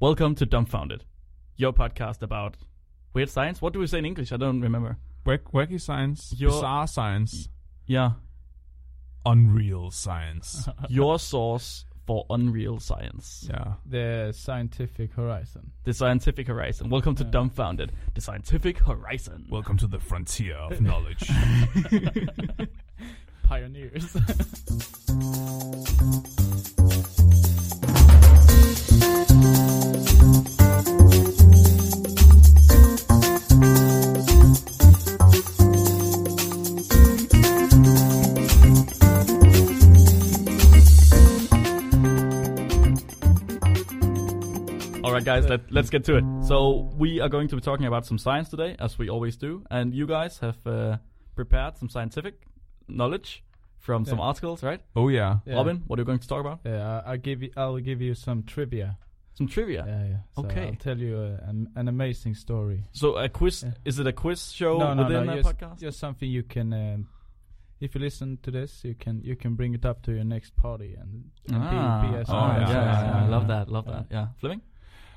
Welcome to Dumbfounded, your podcast about weird science. What do we say in English? I don't remember. Wack, wacky science, Your- bizarre science, Yeah, unreal science. your source for unreal science. yeah. the scientific horizon. The scientific horizon. Welcome to Yeah. Dumbfounded, the scientific horizon. Welcome to the frontier of knowledge. Pioneers. Guys, let, let's get to it. So we are going to be talking about some science today, as we always do, and you guys have uh, prepared some scientific knowledge from some Yeah. articles, right? oh yeah. Yeah. Robin, what are you going to talk about? Yeah, I- I'll give you. I'll give you some trivia. Some trivia. Yeah, yeah. So Okay. I'll tell you uh, an, an amazing story. So a quiz? Yeah. Is it a quiz show no, no, within no. a Just, podcast? just something you can. Um, if you listen to this, you can you can bring it up to your next party and, and Ah, be, be as oh, yeah, yeah, you yeah. I love that, love Yeah. that. Yeah, Flemming.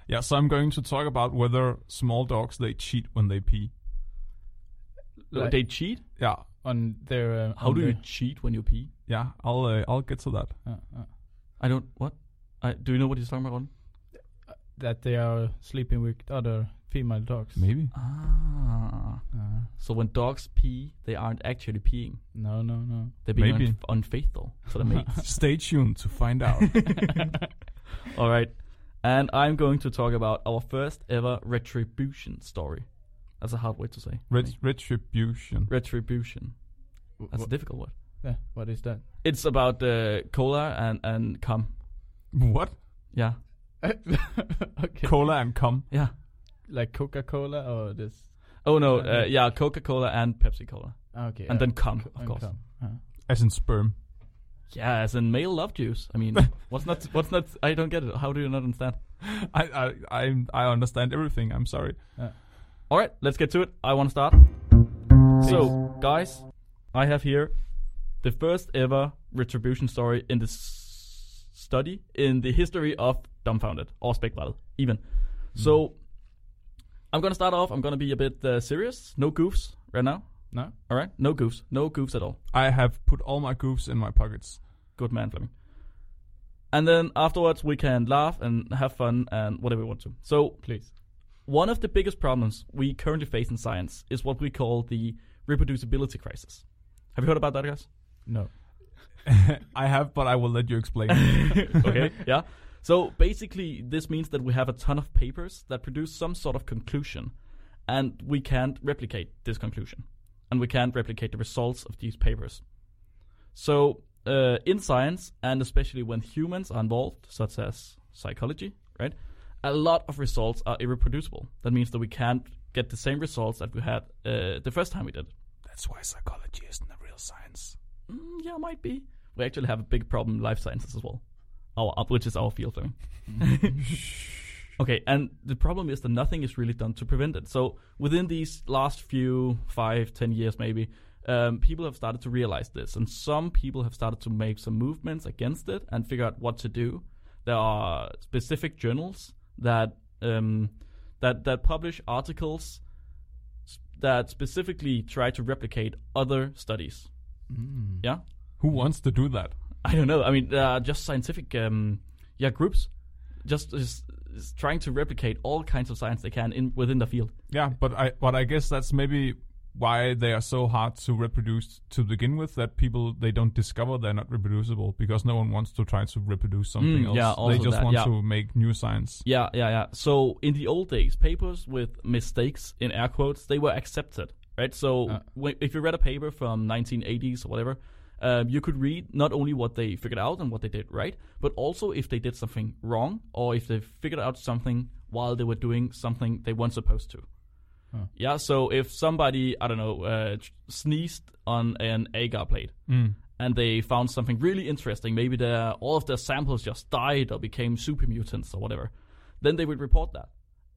Yeah, so I'm going to talk about whether small dogs they cheat when they pee. Like- they cheat. Yeah. on their. Uh, How on do you cheat when you pee? Yeah, I'll uh, I'll get to that. uh, uh, I don't. What? I, do you know what he's talking about? Robin? that they are sleeping with other female dogs. Maybe. Ah. Uh, So when dogs pee, they aren't actually peeing. no, no, no. They're being unf- unfaithful to the mate. Stay tuned to find out. All right. And I'm going to talk about our first ever retribution story. That's a hard word to say. Ret- retribution. Retribution. That's a difficult word. yeah, what is that? It's about uh, cola and and cum. What? Yeah. okay. Cola and cum. Yeah. like Coca Cola or this? Oh no. Uh, Uh, yeah. Coca Cola and Pepsi Cola. Okay. And yeah. then cum, Co- of and course. cum, uh. As in sperm. Yeah, as in male love juice. I mean, what's not? What's not? I don't get it. How do you not understand? I I I, I understand everything. I'm sorry. All right, let's get to it. I want to start. So, guys, I have here the first ever retribution story in this study in the history of Dumbfounded or Spækbrættet, even. So, I'm gonna start off. I'm gonna be a bit uh, serious. No goofs right now. No. All right, no goofs. No goofs at all. I have put all my goofs in my pockets. Good man, Flemming. And then afterwards, we can laugh and have fun and whatever we want to. So, Please. One of the biggest problems we currently face in science is what we call the reproducibility crisis. Have you heard about that, guys? No. I have, but I will let you explain. okay, yeah. So basically, this means that we have a ton of papers that produce some sort of conclusion, and we can't replicate this conclusion, and we can't replicate the results of these papers. So, uh, in science, and especially when humans are involved, such as psychology, right, a lot of results are irreproducible. That means that we can't get the same results that we had uh, the first time we did. That's why psychology isn't a real science. Mm, yeah, might be. We actually have a big problem in life sciences as well, our which is our field. I mean. okay, and the problem is that nothing is really done to prevent it. So within these last few five, ten years, maybe. Um, people have started to realize this, and some people have started to make some movements against it and figure out what to do. There are specific journals that um, that that publish articles that specifically try to replicate other studies. Mm. Yeah, Who wants to do that? I don't know. I mean, uh, just scientific, um, yeah, groups, just, just just trying to replicate all kinds of science they can in within the field. Yeah, but I but I guess that's maybe why they are so hard to reproduce to begin with. That people they don't discover they're not reproducible because no one wants to try to reproduce something Mm, else. yeah, they just that, want yeah. to make new science. Yeah, yeah, yeah. So in the old days, papers with mistakes in air quotes they were accepted, right? So Uh. wh- if you read a paper from 1980s or whatever, um, you could read not only what they figured out and what they did right, but also if they did something wrong or if they figured out something while they were doing something they weren't supposed to. Huh. Yeah, so if somebody I don't know uh, sneezed on an agar plate Mm. and they found something really interesting, maybe their all of their samples just died or became super mutants or whatever, then they would report that.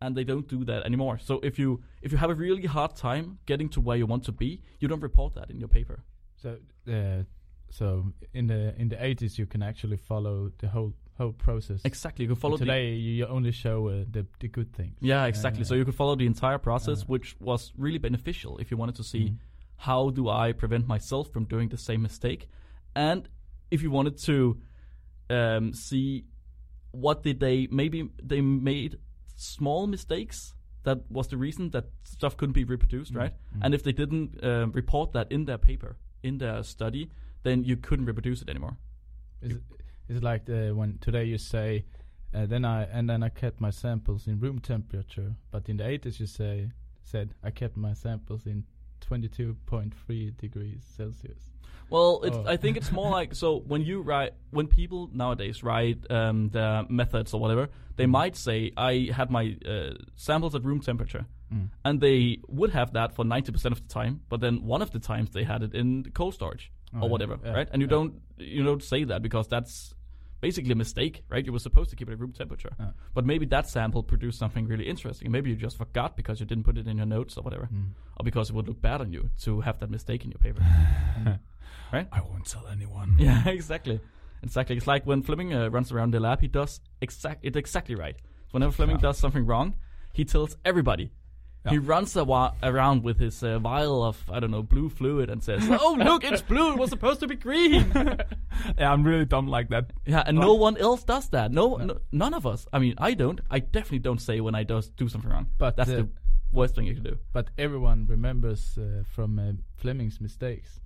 And they don't do that anymore. So if you if you have a really hard time getting to where you want to be, you don't report that in your paper. So, uh, so in the in the eighties, you can actually follow the whole whole process. Exactly. You can follow the Today you only show uh, the the good things. Yeah, exactly. Uh, so you could follow the entire process, uh, which was really beneficial if you wanted to see Mm. how do I prevent myself from doing the same mistake, and if you wanted to um, see what did they maybe they made small mistakes that was the reason that stuff couldn't be reproduced, Mm, right? mm. And if they didn't um, report that in their paper, in their study, then you couldn't reproduce it anymore. Is it, is it like the, when today you say, uh, then I and then I kept my samples in room temperature, but in the 80s you say said I kept my samples in 22.3 degrees Celsius. Well, it's, Oh. I think it's more like so when you write when people nowadays write um, their methods or whatever, they might say I had my uh, samples at room temperature, Mm. and they would have that for ninety percent of the time. But then one of the times they had it in cold storage or yeah. whatever, Yeah, right? And you don't you don't say that because that's basically a mistake, right? You were supposed to keep it at room temperature, but maybe that sample produced something really interesting. Maybe you just forgot because you didn't put it in your notes or whatever, Mm. or because it would look bad on you to have that mistake in your paper. right? I won't tell anyone. Yeah, exactly. Exactly. It's like when Flemming uh, runs around the lab, he does exact it exactly right. So whenever Flemming does something wrong, he tells everybody. He runs wa- around with his uh, vial of I don't know blue fluid and says, "Oh look, it's blue. It was supposed to be green." yeah, I'm really dumb like that. yeah, and no Like- one else does that. No, no, none of us. I mean, I don't. I definitely don't say when I does do something wrong. But That's uh, the worst thing you can do. but everyone remembers uh, from uh, Flemming's mistakes.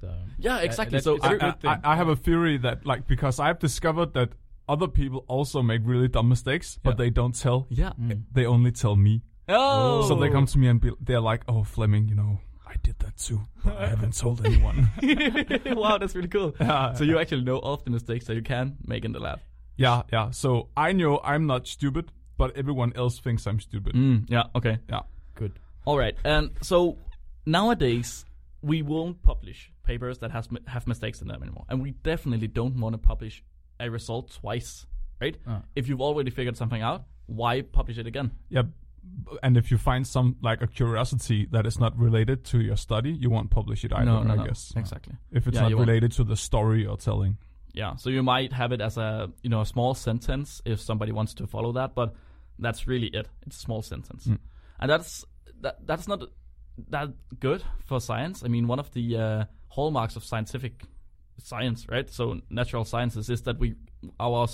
So Yeah, exactly. So I- I, I. I have a theory that like because I've discovered that other people also make really dumb mistakes, but Yeah. they don't tell. yeah. Mm. They only tell me. Oh, So they come to me and be, they're like, "Oh, Flemming, you know, I did that too, but I haven't told anyone." wow, that's really cool. Yeah. So you actually know all of the mistakes that you can make in the lab. yeah, yeah. So I know I'm not stupid, but everyone else thinks I'm stupid. Mm, yeah. Okay. Yeah. good. All right. And so nowadays we won't publish papers that has have mistakes in them anymore, and we definitely don't want to publish a result twice, right? Ah. If you've already figured something out, why publish it again? Yeah. B- And if you find some like a curiosity that is not related to your study, you won't publish it either. no, no, I no. guess Exactly. if it's Yeah, not you won't. related to the story you're telling. Yeah. So you might have it as a you know a small sentence if somebody wants to follow that, but that's really it. It's a small sentence, Mm. and that's that that's not that good for science. I mean, one of the uh, hallmarks of scientific science, right? So natural sciences is that we our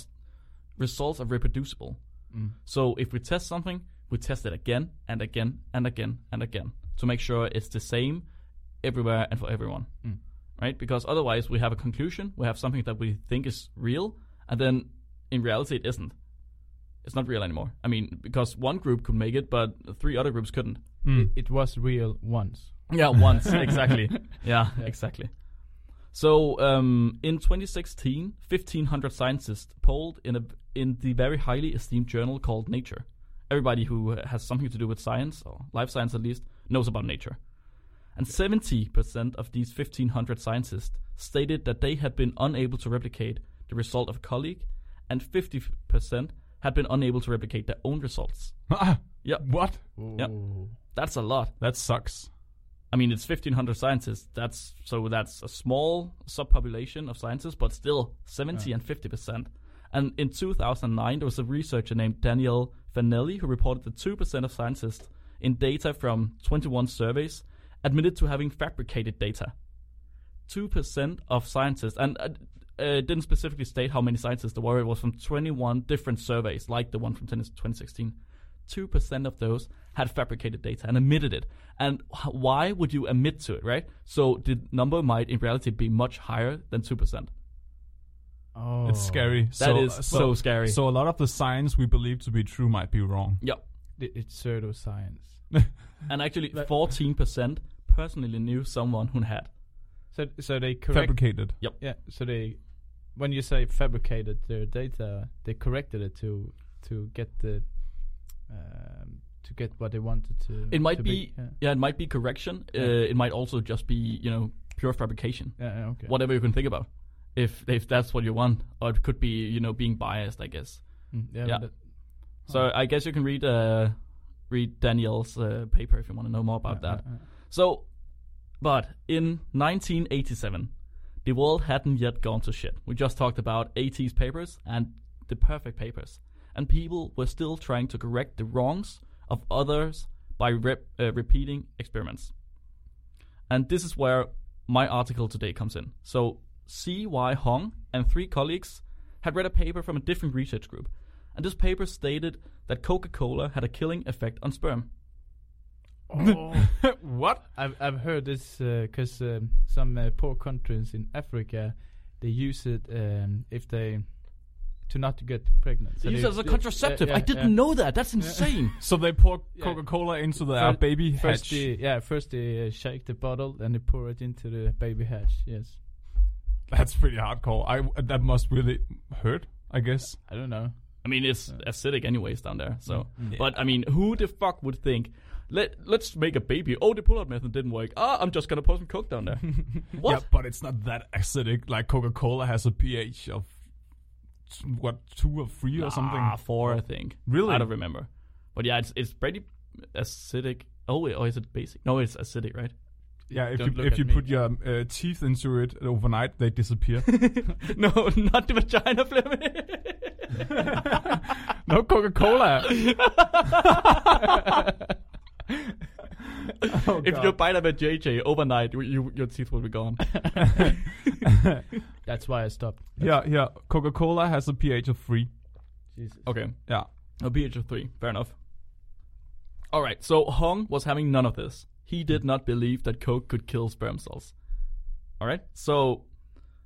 results are reproducible. Mm. So if we test something, we test it again and again and again and again to make sure it's the same everywhere and for everyone. Mm. Right? Because otherwise we have a conclusion, we have something that we think is real, and then in reality it isn't. It's not real anymore. I mean, because one group could make it, but three other groups couldn't. Mm. It, it was real once. Yeah, once exactly. Yeah, Yeah. exactly. So um, in 2016, 1,500 scientists polled in a in the very highly esteemed journal called Nature. Everybody who has something to do with science or life science at least knows about Nature. And 70% of these 1,500 scientists stated that they had been unable to replicate the result of a colleague, and 50% had been unable to replicate their own results. Ah, Yeah, what? Yep. Ooh. that's a lot. That sucks. I mean, it's 1,500 scientists. That's so that's a small subpopulation of scientists, but still 70 Yeah. and 50 percent. And in 2009, there was a researcher named Daniel Fanelli who reported that two percent of scientists in data from 21 surveys admitted to having fabricated data. Two percent of scientists, and uh, uh, didn't specifically state how many scientists there were. It was from 21 different surveys, like the one from 2016. Two percent of those had fabricated data and admitted it. And why would you admit to it, right? So the number might in reality be much higher than two percent. Oh. It's scary. That so, is so, scary. So a lot of the science we believe to be true might be wrong. Yep. It- It's pseudoscience. And actually, fourteen percent personally knew someone who had. So so they correct. Fabricated. yeah. So they, when you say fabricated their data, they corrected it to to get the, um, to get what they wanted to. It might to be, yeah. yeah, it might be correction. Yeah. Uh, it might also just be, you know, pure fabrication. Yeah, yeah, okay. Whatever you can think about, if if that's what you want, or it could be, you know, being biased, I guess. Mm, yeah. Yeah. but So I guess you can read uh, read Daniel's uh, paper if you want to know more about yeah, that. yeah, yeah. So, but in 1987, the world hadn't yet gone to shit. We just talked about 80s papers, and the perfect papers, and people were still trying to correct the wrongs of others by rep, uh, repeating experiments. And this is where my article today comes in. So, C.Y. Hong and three colleagues had read a paper from a different research group, and this paper stated that Coca Cola had a killing effect on sperm. Oh. what? I've I've heard this because um, some uh, poor countries in Africa they use it um, if they to not get pregnant. They use it as a contraceptive. yeah, I didn't yeah. know that. That's insane. So they pour Coca-Cola into the Fir- baby First, hatch. they, yeah, first they uh, shake the bottle and they pour it into the baby hatch. Yes, That's pretty hardcore. I that must really hurt. I guess. I don't know. I mean, it's acidic anyways down there. So, Mm. but I mean, who the fuck would think? Let Let's make a baby. Oh, the pull-out method didn't work. Ah, I'm just gonna pour some coke down there. what? Yeah, but it's not that acidic. Like Coca-Cola has a pH of what two or three or something. Four, I think. Really? I don't remember. But yeah, it's it's pretty acidic. Oh wait, or is it basic? No, it's acidic, right? Yeah, if Don't you if you me. put your uh, teeth into it overnight, they disappear. no, not the vagina flame. no Coca-Cola. Oh, if God. you bite of a JJ overnight, you, you, your teeth will be gone. That's why I stopped. yeah, yeah, Coca-Cola has a pH of three. Jesus. Okay. Yeah. A pH of three. Fair enough. All right. So Hong was having none of this. He did not believe that Coke could kill sperm cells. All right. So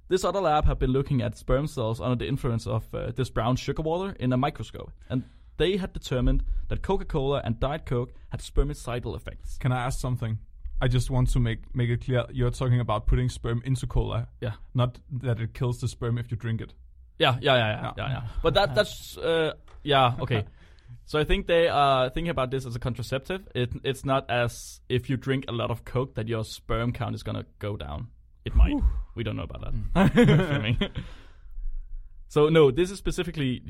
this other lab have been looking at sperm cells under the influence of uh, this brown sugar water in a microscope, and they had determined that Coca-Cola and Diet Coke had spermicidal effects. Can I ask something? I just want to make make it clear. You're talking about putting sperm into cola, Yeah. not that it kills the sperm if you drink it. Yeah, yeah, yeah, yeah, Yeah. yeah. yeah. But that that's uh, yeah, okay. So I think they are thinking about this as a contraceptive. It, it's not as if you drink a lot of Coke that your sperm count is gonna go down. It might. We don't know about that. So no, this is specifically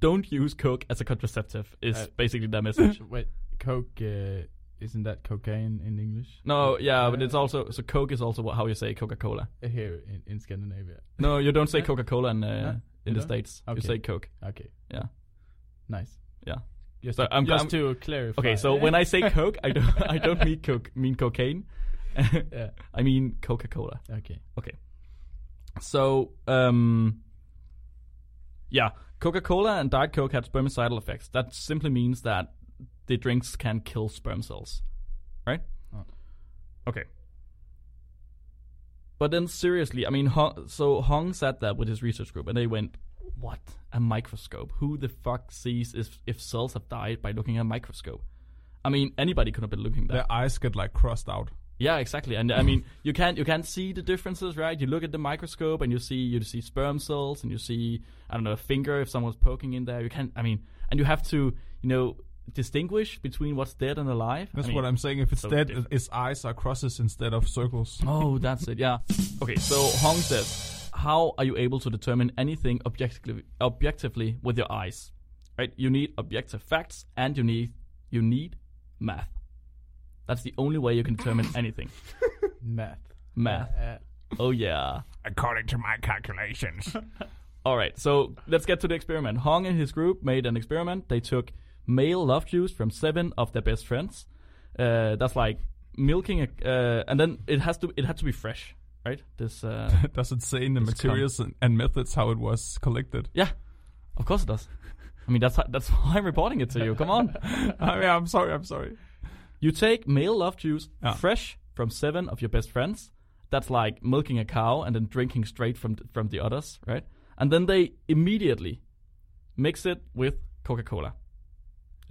don't use Coke as a contraceptive. Is Uh, basically their message. Wait, Coke uh, isn't that cocaine in English? No, yeah, but Uh, it's also so Coke is also what- how you say Coca Cola. here in, in Scandinavia. No, you don't say Coca Cola in uh, No, in you the states. You say Coke. Okay, Yeah. nice. Yeah. Just, So I'm- just I'm- to clarify. Okay, so when I say Coke, I don't I don't mean coke mean cocaine. yeah. I mean Coca Cola. Okay. Okay. So um, yeah, Coca Cola and Diet Coke have spermicidal effects. That simply means that the drinks can kill sperm cells, right? Oh. Okay. But then seriously, I mean, Hong, so Hong said that with his research group, and they went, "What a microscope? Who the fuck sees if if cells have died by looking at a microscope?" I mean, anybody could have been looking. Their eyes get like crossed out. Yeah, exactly. And I mean, you can't you can't see the differences, right? You look at the microscope and you see you see sperm cells and you see I don't know a finger if someone's poking in there. You can't. I mean, and you have to you know distinguish between what's dead and alive. That's I mean, what I'm saying. If it's so dead, different. its eyes are crosses instead of circles. Oh, that's it. Yeah. Okay. So Hong says, how are you able to determine anything objectively objectively with your eyes? Right. You need objective facts and you need you need math. That's the only way you can determine anything. Math. Math. Uh, Oh yeah. According to my calculations. All right, so let's get to the experiment. Hong and his group made an experiment. They took male love juice from seven of their best friends. Uh, that's like milking a, uh, and then it has to it had to be fresh, right? This, uh, Does it say in the materials and, and methods how it was collected? yeah, of course it does. I mean, that's how, that's why I'm reporting it to you. Come on, I mean, I'm sorry. I'm sorry. you take male love juice Yeah. fresh from seven of your best friends. That's like milking a cow and then drinking straight from from the others, right? And then they immediately mix it with Coca-Cola.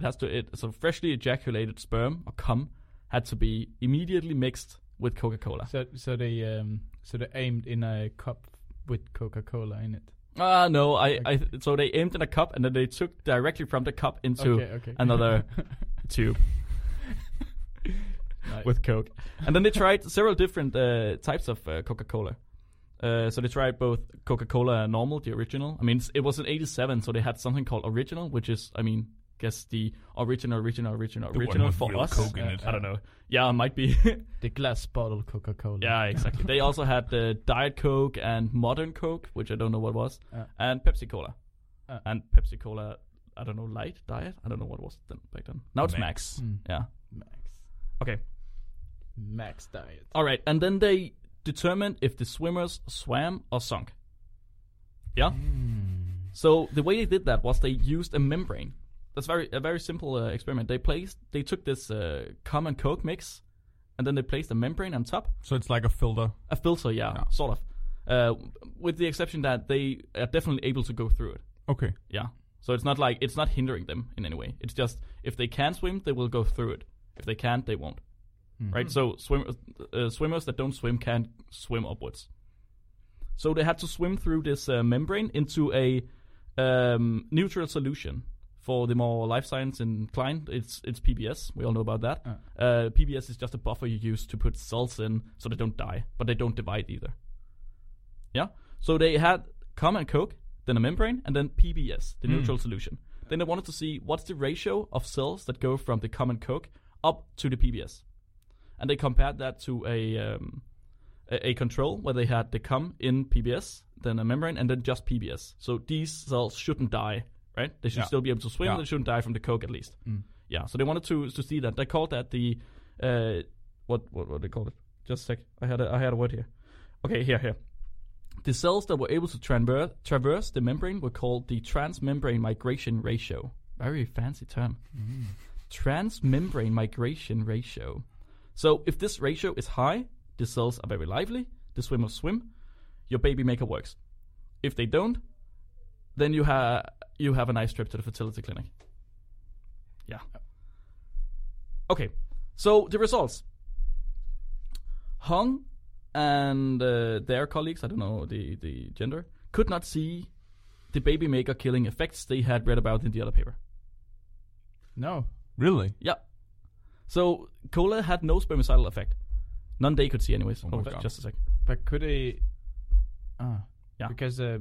It has to it so freshly ejaculated sperm or cum had to be immediately mixed with Coca-Cola. so so they um so they aimed in a cup with Coca Cola in it. Ah no, I, I so they aimed in a cup and then they took directly from the cup into okay, okay. another tube Nice. with Coke. And then they tried several different uh, types of uh, Coca-Cola. Uh, so they tried both Coca-Cola normal, the original. I mean, it was in '87, so they had something called original, which is, I mean, guess the original, original, original, The one original with for real us. Coke in Uh, it. I don't know. Yeah, it might be. the glass bottle Coca Cola. yeah, exactly. they also had the Diet Coke and Modern Coke, which I don't know what was, Yeah. and Pepsi Cola. Uh. and Pepsi Cola. I don't know light diet. I don't know what was then back then. Now it's max. Mm. Yeah. Max. Okay. Max diet. All right, and then they determined if the swimmers swam or sunk. Yeah. Mm. So the way they did that was they used a membrane. That's very a very simple uh, experiment. They placed they took this uh, common Coke mix, and then they placed a membrane on top, So it's like a filter. a filter, yeah, Yeah. sort of. Uh, with the exception that they are definitely able to go through it. Okay. Yeah. So it's not like it's not hindering them in any way. It's just if they can swim, they will go through it. If they can't, they won't. Mm. Right. So swim, uh, swimmers that don't swim can't swim upwards. So they had to swim through this uh, membrane into a um, neutral solution. For the more life science inclined, it's it's PBS. We all know about that. Uh. Uh, PBS is just a buffer you use to put cells in so they don't die, but they don't divide either. Yeah. So they had common Coke, then a membrane, and then PBS, the Mm. neutral solution. Then they wanted to see what's the ratio of cells that go from the common Coke up to the PBS, and they compared that to a um, a, a control where they had the cum in PBS, then a membrane, and then just PBS. So these cells shouldn't die, right? They should Yeah. still be able to swim. Yeah. They shouldn't die from the Coke at least. Mm. Yeah. So they wanted to to see that. They called that the uh, what what what they called it? Just a sec. I had a, I had a word here. Okay, here here. The cells that were able to traverse traverse the membrane were called the transmembrane migration ratio. Very fancy term. Mm. Transmembrane migration ratio. So if this ratio is high, the cells are very lively. The swimmers swim. Your baby maker works. If they don't, then you have you have a nice trip to the fertility clinic. Yeah. Okay. So the results. Hung and uh, their colleagues, I don't know the, the gender, could not see the baby maker killing effects they had read about in the other paper. No. Really? Yeah. So cola had no spermicidal effect. None they could see, anyways. Oh my Oh, God. just a sec. But could they? Ah. Yeah. Because uh,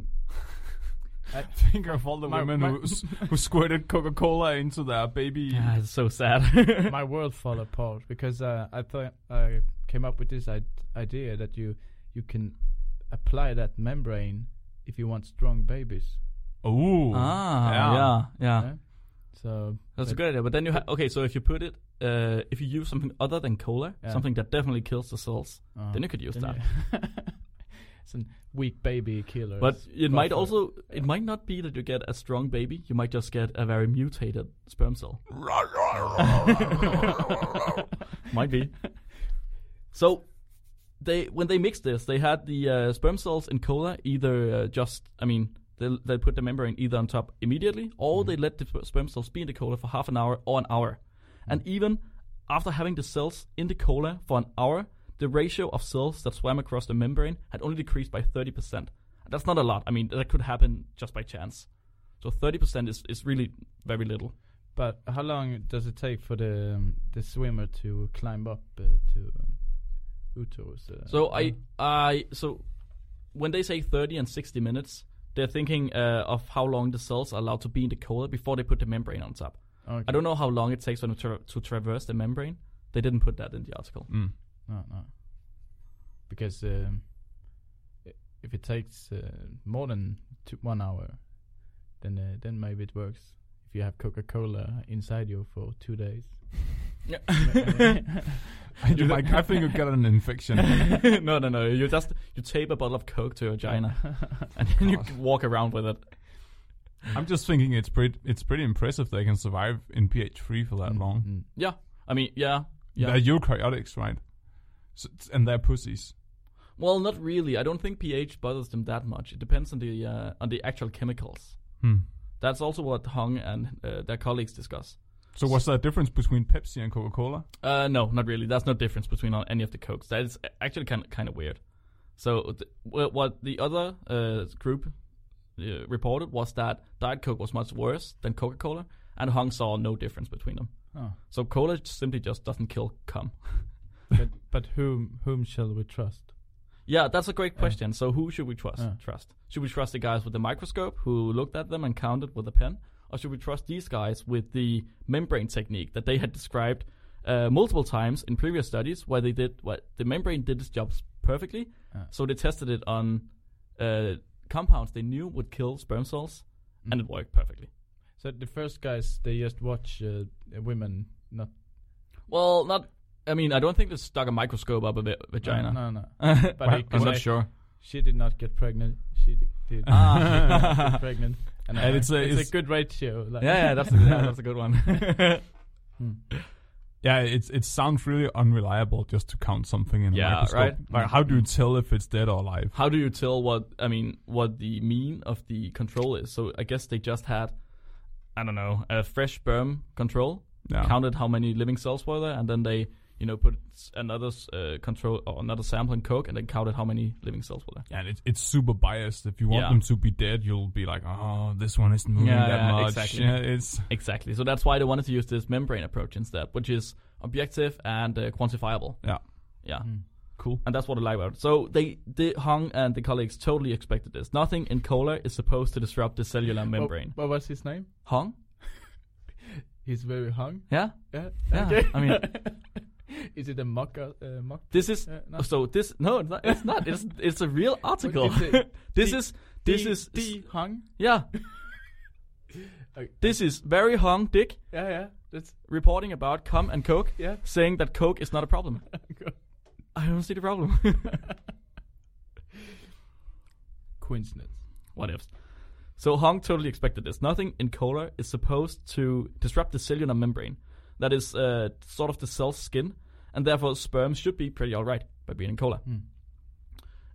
I, Think of all the My- women my- who, who squirted Coca-Cola into their baby. Yeah, it's so sad. my world fell apart because uh, I thought I came up with this I- idea that you you can apply that membrane if you want strong babies. Oh, ah, Yeah. yeah, yeah. Yeah? So That's a but- good idea. But then you have okay. So if you put it, uh, if you use something other than cola, Yeah. something that definitely kills the cells, uh, then you could use that. it's a weak baby killer. But it might also, it might not be that you get a strong baby. You might just get a very mutated sperm cell. might be. So they when they mixed this, they had the uh, sperm cells in cola either uh, just, I mean, they they put the membrane either on top immediately, or Mhm. they let the sperm cells be in the cola for half an hour or an hour, and even after having the cells in the cola for an hour, the ratio of cells that swam across the membrane had only decreased by thirty percent. That's not a lot. I mean, that could happen just by chance. So thirty percent is is really very little. But how long does it take for the um, the swimmer to climb up uh, to um, Uto's? Uh, So I, I, so when they say 30 and 60 minutes, they're thinking uh, of how long the cells are allowed to be in the cola before they put the membrane on top. okay. I don't know how long it takes for them to, tra- to traverse the membrane. They didn't put that in the article. Mm. No, no. Because um, if it takes uh, more than two, one hour, then uh, then maybe it works. If you have Coca Cola inside you for two days. you might, I think you get an infection. no, no, no. You just you tape a bottle of Coke to your vagina and then you walk around with it. I'm just thinking it's pretty it's pretty impressive they can survive in pH three for that Mm, long. mm. Yeah, I mean, yeah, yeah. They're eukaryotics, right? So, and they're pussies. well, not really. I don't think pH bothers them that much. It depends on the uh, on the actual chemicals. Hmm. That's also what Hong and uh, their colleagues discuss. So what's the difference between Pepsi and Coca-Cola? Uh, no, not really. That's no difference between any of the cokes. That is actually kind of kind of weird. So th- what the other uh, group uh, reported was that Diet Coke was much worse than Coca-Cola, and Hong saw no difference between them. Oh. So cola simply just doesn't kill cum. but but whom whom shall we trust? Yeah, that's a great Yeah. question. So who should we trust? Yeah. Trust? Should we trust the guys with the microscope who looked at them and counted with a pen, or should we trust these guys with the membrane technique that they had described uh, multiple times in previous studies, where they did what the membrane did its job perfectly. Yeah. So they tested it on uh, compounds they knew would kill sperm cells, and it worked perfectly. So the first guys they just watch uh, women not Well, not. I mean, I don't think they stuck a microscope up a bit, vagina. No, no. but But they I'm not sure. She did not get pregnant. She di- did Ah. not get pregnant. And, And uh, it's a- it's, it's- a good ratio. Like Yeah, yeah, that's a, yeah, that's a good one. Hmm. Yeah, it's it sounds really unreliable just to count something in a Yeah, microscope. right. Like, how do you tell if it's dead or alive? How do you tell what I mean? What the mean of the control is? So I guess they just had, I don't know, a fresh sperm control, Yeah. counted how many living cells were there, and then they, you know, put another uh, control or another sample in Coke, and then counted how many living cells were there. Yeah, and it's it's super biased. If you want Yeah. them to be dead, you'll be like, oh, this one isn't moving Yeah, that yeah, much. exactly. Yeah, it's Exactly. So that's why they wanted to use this membrane approach instead, which is objective and uh, quantifiable. yeah, Yeah. Hmm. cool. And that's what I like about it. So they, they Hung and the colleagues totally expected this. Nothing in cola is supposed to disrupt the cellular membrane. What, what was his name? Hung? He's very hung. Yeah. Yeah. Yeah, Okay. I mean- is it a mock? Uh, mock? This is Uh, no. so this no it's not it's not it's it's a real article. is this D- is this D- is D hung. yeah Okay. this is very hung dick Yeah, yeah. That's reporting about cum and coke yeah. saying that coke is not a problem. I don't see the problem. Coincidence. what ifs? So Hong totally expected this. Nothing in cola is supposed to disrupt the cellular membrane. That is uh, sort of the cell's skin, and therefore sperm should be pretty alright by being in cola. Hmm.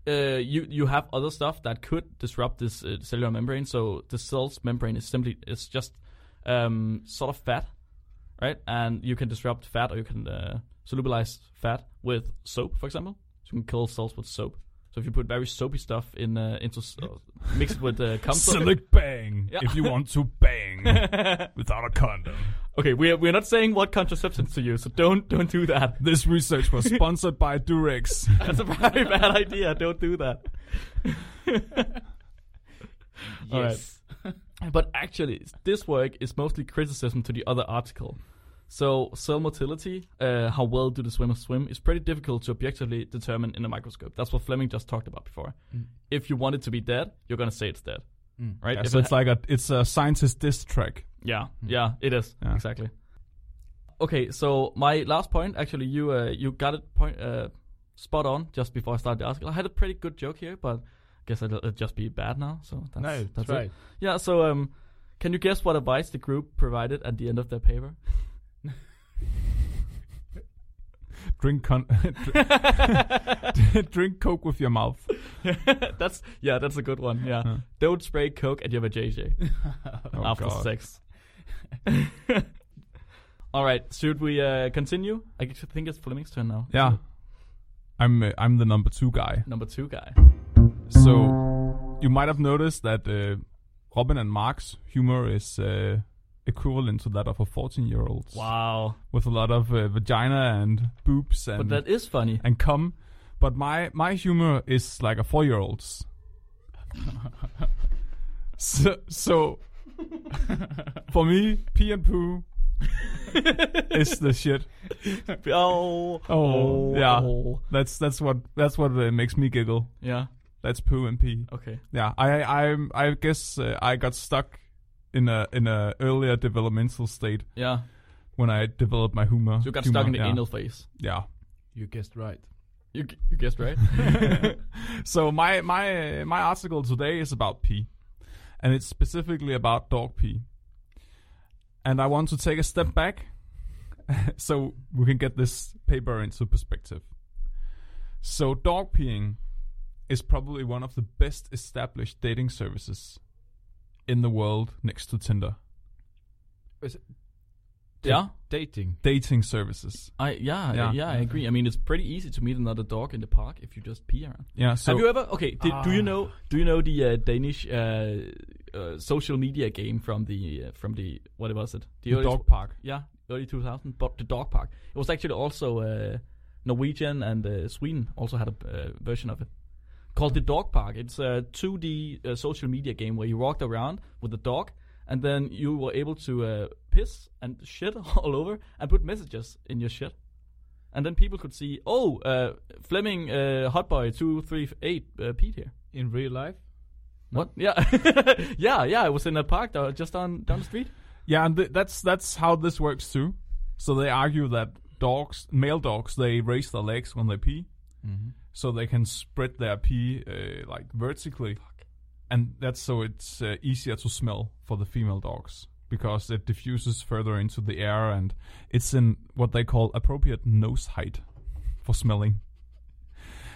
Uh, you you have other stuff that could disrupt this uh, cellular membrane. So the cell's membrane is simply it's just um, sort of fat, right? And you can disrupt fat, or you can uh, solubilize fat with soap, for example. So you can kill cells with soap. So if you put very soapy stuff in uh, into uh, mix it with uh, cum. Select bang Yeah. if you want to bang without a condom. Okay, we're we're not saying what contraceptives to use, so don't don't do that. This research was sponsored by Durex. That's a very bad idea. Don't do that. All right. But actually, this work is mostly criticism to the other article. So, cell motility, uh, how well do the swimmers swim, is pretty difficult to objectively determine in a microscope. That's what Flemming just talked about before. Mm. If you want it to be dead, you're gonna say it's dead, Mm. right? Yeah, If so it it's like a it's a scientist diss track. Yeah, Hmm. yeah, it is Yeah. exactly. Okay, so my last point, actually, you uh, you got it point uh, spot on just before I started the article. I had a pretty good joke here, but I guess it'll, it'll just be bad now. So that's, no, that's that's it. right. Yeah. So um, can you guess what advice the group provided at the end of their paper? Drink con- drink coke with your mouth. that's yeah, that's a good one. Yeah, Huh. don't spray coke at your vajayjay Oh, after God. sex. All right, should we uh, continue? I think it's Flemming's turn now. Yeah, I'm uh, I'm the number two guy. Number two guy. So you might have noticed that uh, Robin and Mark's humor is uh, equivalent to that of a 14 year old. Wow. With a lot of uh, vagina and boobs and But that is funny. and cum. But my my humor is like a four year old's. so so for me, pee and poo is the shit. Oh, Oh, yeah. That's that's what that's what uh, makes me giggle. yeah. That's poo and pee. Okay. Yeah, I I I guess uh, I got stuck in a in a earlier developmental state Yeah. when I developed my humor. So you got humor, stuck in the yeah. anal phase. Yeah. You guessed right. You you guessed right. so my my my article today is about pee, and it's specifically about dog pee. And I want to take a step back, so we can get this paper into perspective. So dog peeing is probably one of the best established dating services in the world, next to Tinder. yeah. Dating. Dating services. I yeah, Yeah. yeah I agree. I mean, it's pretty easy to meet another dog in the park if you just pee around. Yeah. So Have you ever? Okay. Did, do you Ah. know? Do you know the uh, Danish uh, uh, social media game from the uh, from the what was it? the early dog park. Yeah, early 2000. But the dog park. It was actually also uh, Norwegian and uh, Sweden also had a uh, version of it called the dog park. It's a 2D uh, social media game where you walked around with the dog, and then you were able to uh, piss and shit all over and put messages in your shit. And then people could see, oh, uh, Flemming uh, Hotboy two three eight uh, Pete here. In real life? What? Yeah, yeah, yeah. I was in a park though, just down down the street. Yeah, and th- that's that's how this works too. So they argue that dogs, male dogs, they raise their legs when they pee, Mm-hmm. So they can spread their pee uh, like vertically, and that's so it's uh, easier to smell for the female dogs because it diffuses further into the air and it's in what they call appropriate nose height for smelling.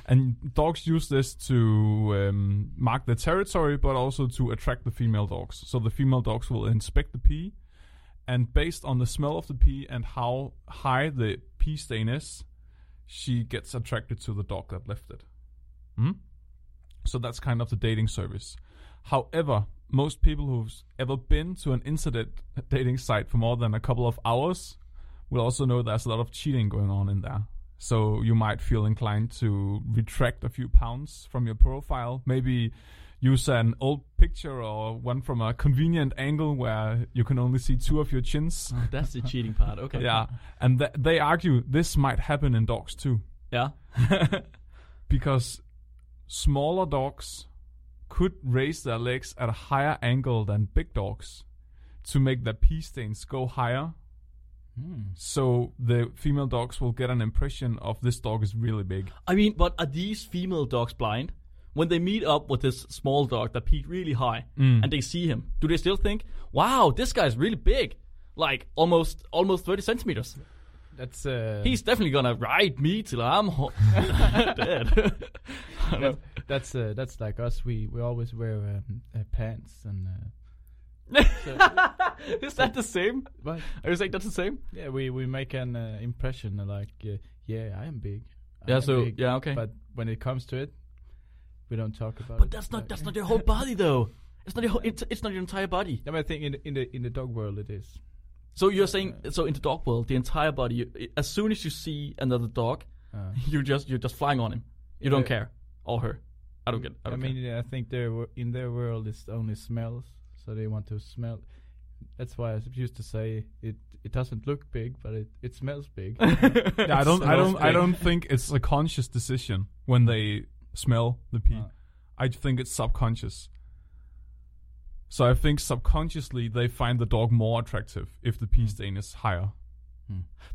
And dogs use this to um, mark their territory, but also to attract the female dogs. So the female dogs will inspect the pee, and based on the smell of the pee and how high the pee stain is, she gets attracted to the dog that left it. Hmm? So that's kind of the dating service. However, most people who've ever been to an incident dating site for more than a couple of hours will also know there's a lot of cheating going on in there. So you might feel inclined to retract a few pounds from your profile. Maybe use an old picture or one from a convenient angle where you can only see two of your chins. Oh, that's the cheating part. Okay. Yeah, and th- they argue this might happen in dogs too, Yeah. because smaller dogs could raise their legs at a higher angle than big dogs to make their pee stains go higher. Mm. So the female dogs will get an impression of this dog is really big. I mean, but are these female dogs blind? When they meet up with this small dog that peaked really high, Mm. and they see him, do they still think, "Wow, this guy's really big, like almost almost thirty centimeters. That's uh, He's definitely gonna ride me till I'm ho- dead." That's uh, that's like us. We we always wear um, uh, pants and uh, Is that the same? but Are you saying that's the same? yeah, we we make an uh, impression like uh, yeah, I am big. I Yeah. am So big. yeah, okay. But when it comes to it, we don't talk about But it. that's not that's not your whole body though. It's not your whole, it's, it's not your entire body. No, but I think in the, in the in the dog world it is. So you're saying so in the dog world, the entire body. You, as soon as you see another dog, Uh, you just you're just flying on him. You don't care or her. I don't get. I, I don't mean, yeah, I think their wo- in their world it's only smells, so they want to smell. That's why I used to say it. It doesn't look big, but it, it smells big. Yeah, I don't, I don't, I don't think it's a conscious decision when they smell the pee. Uh, I think it's subconscious. So I think subconsciously they find the dog more attractive if the pee stain is higher.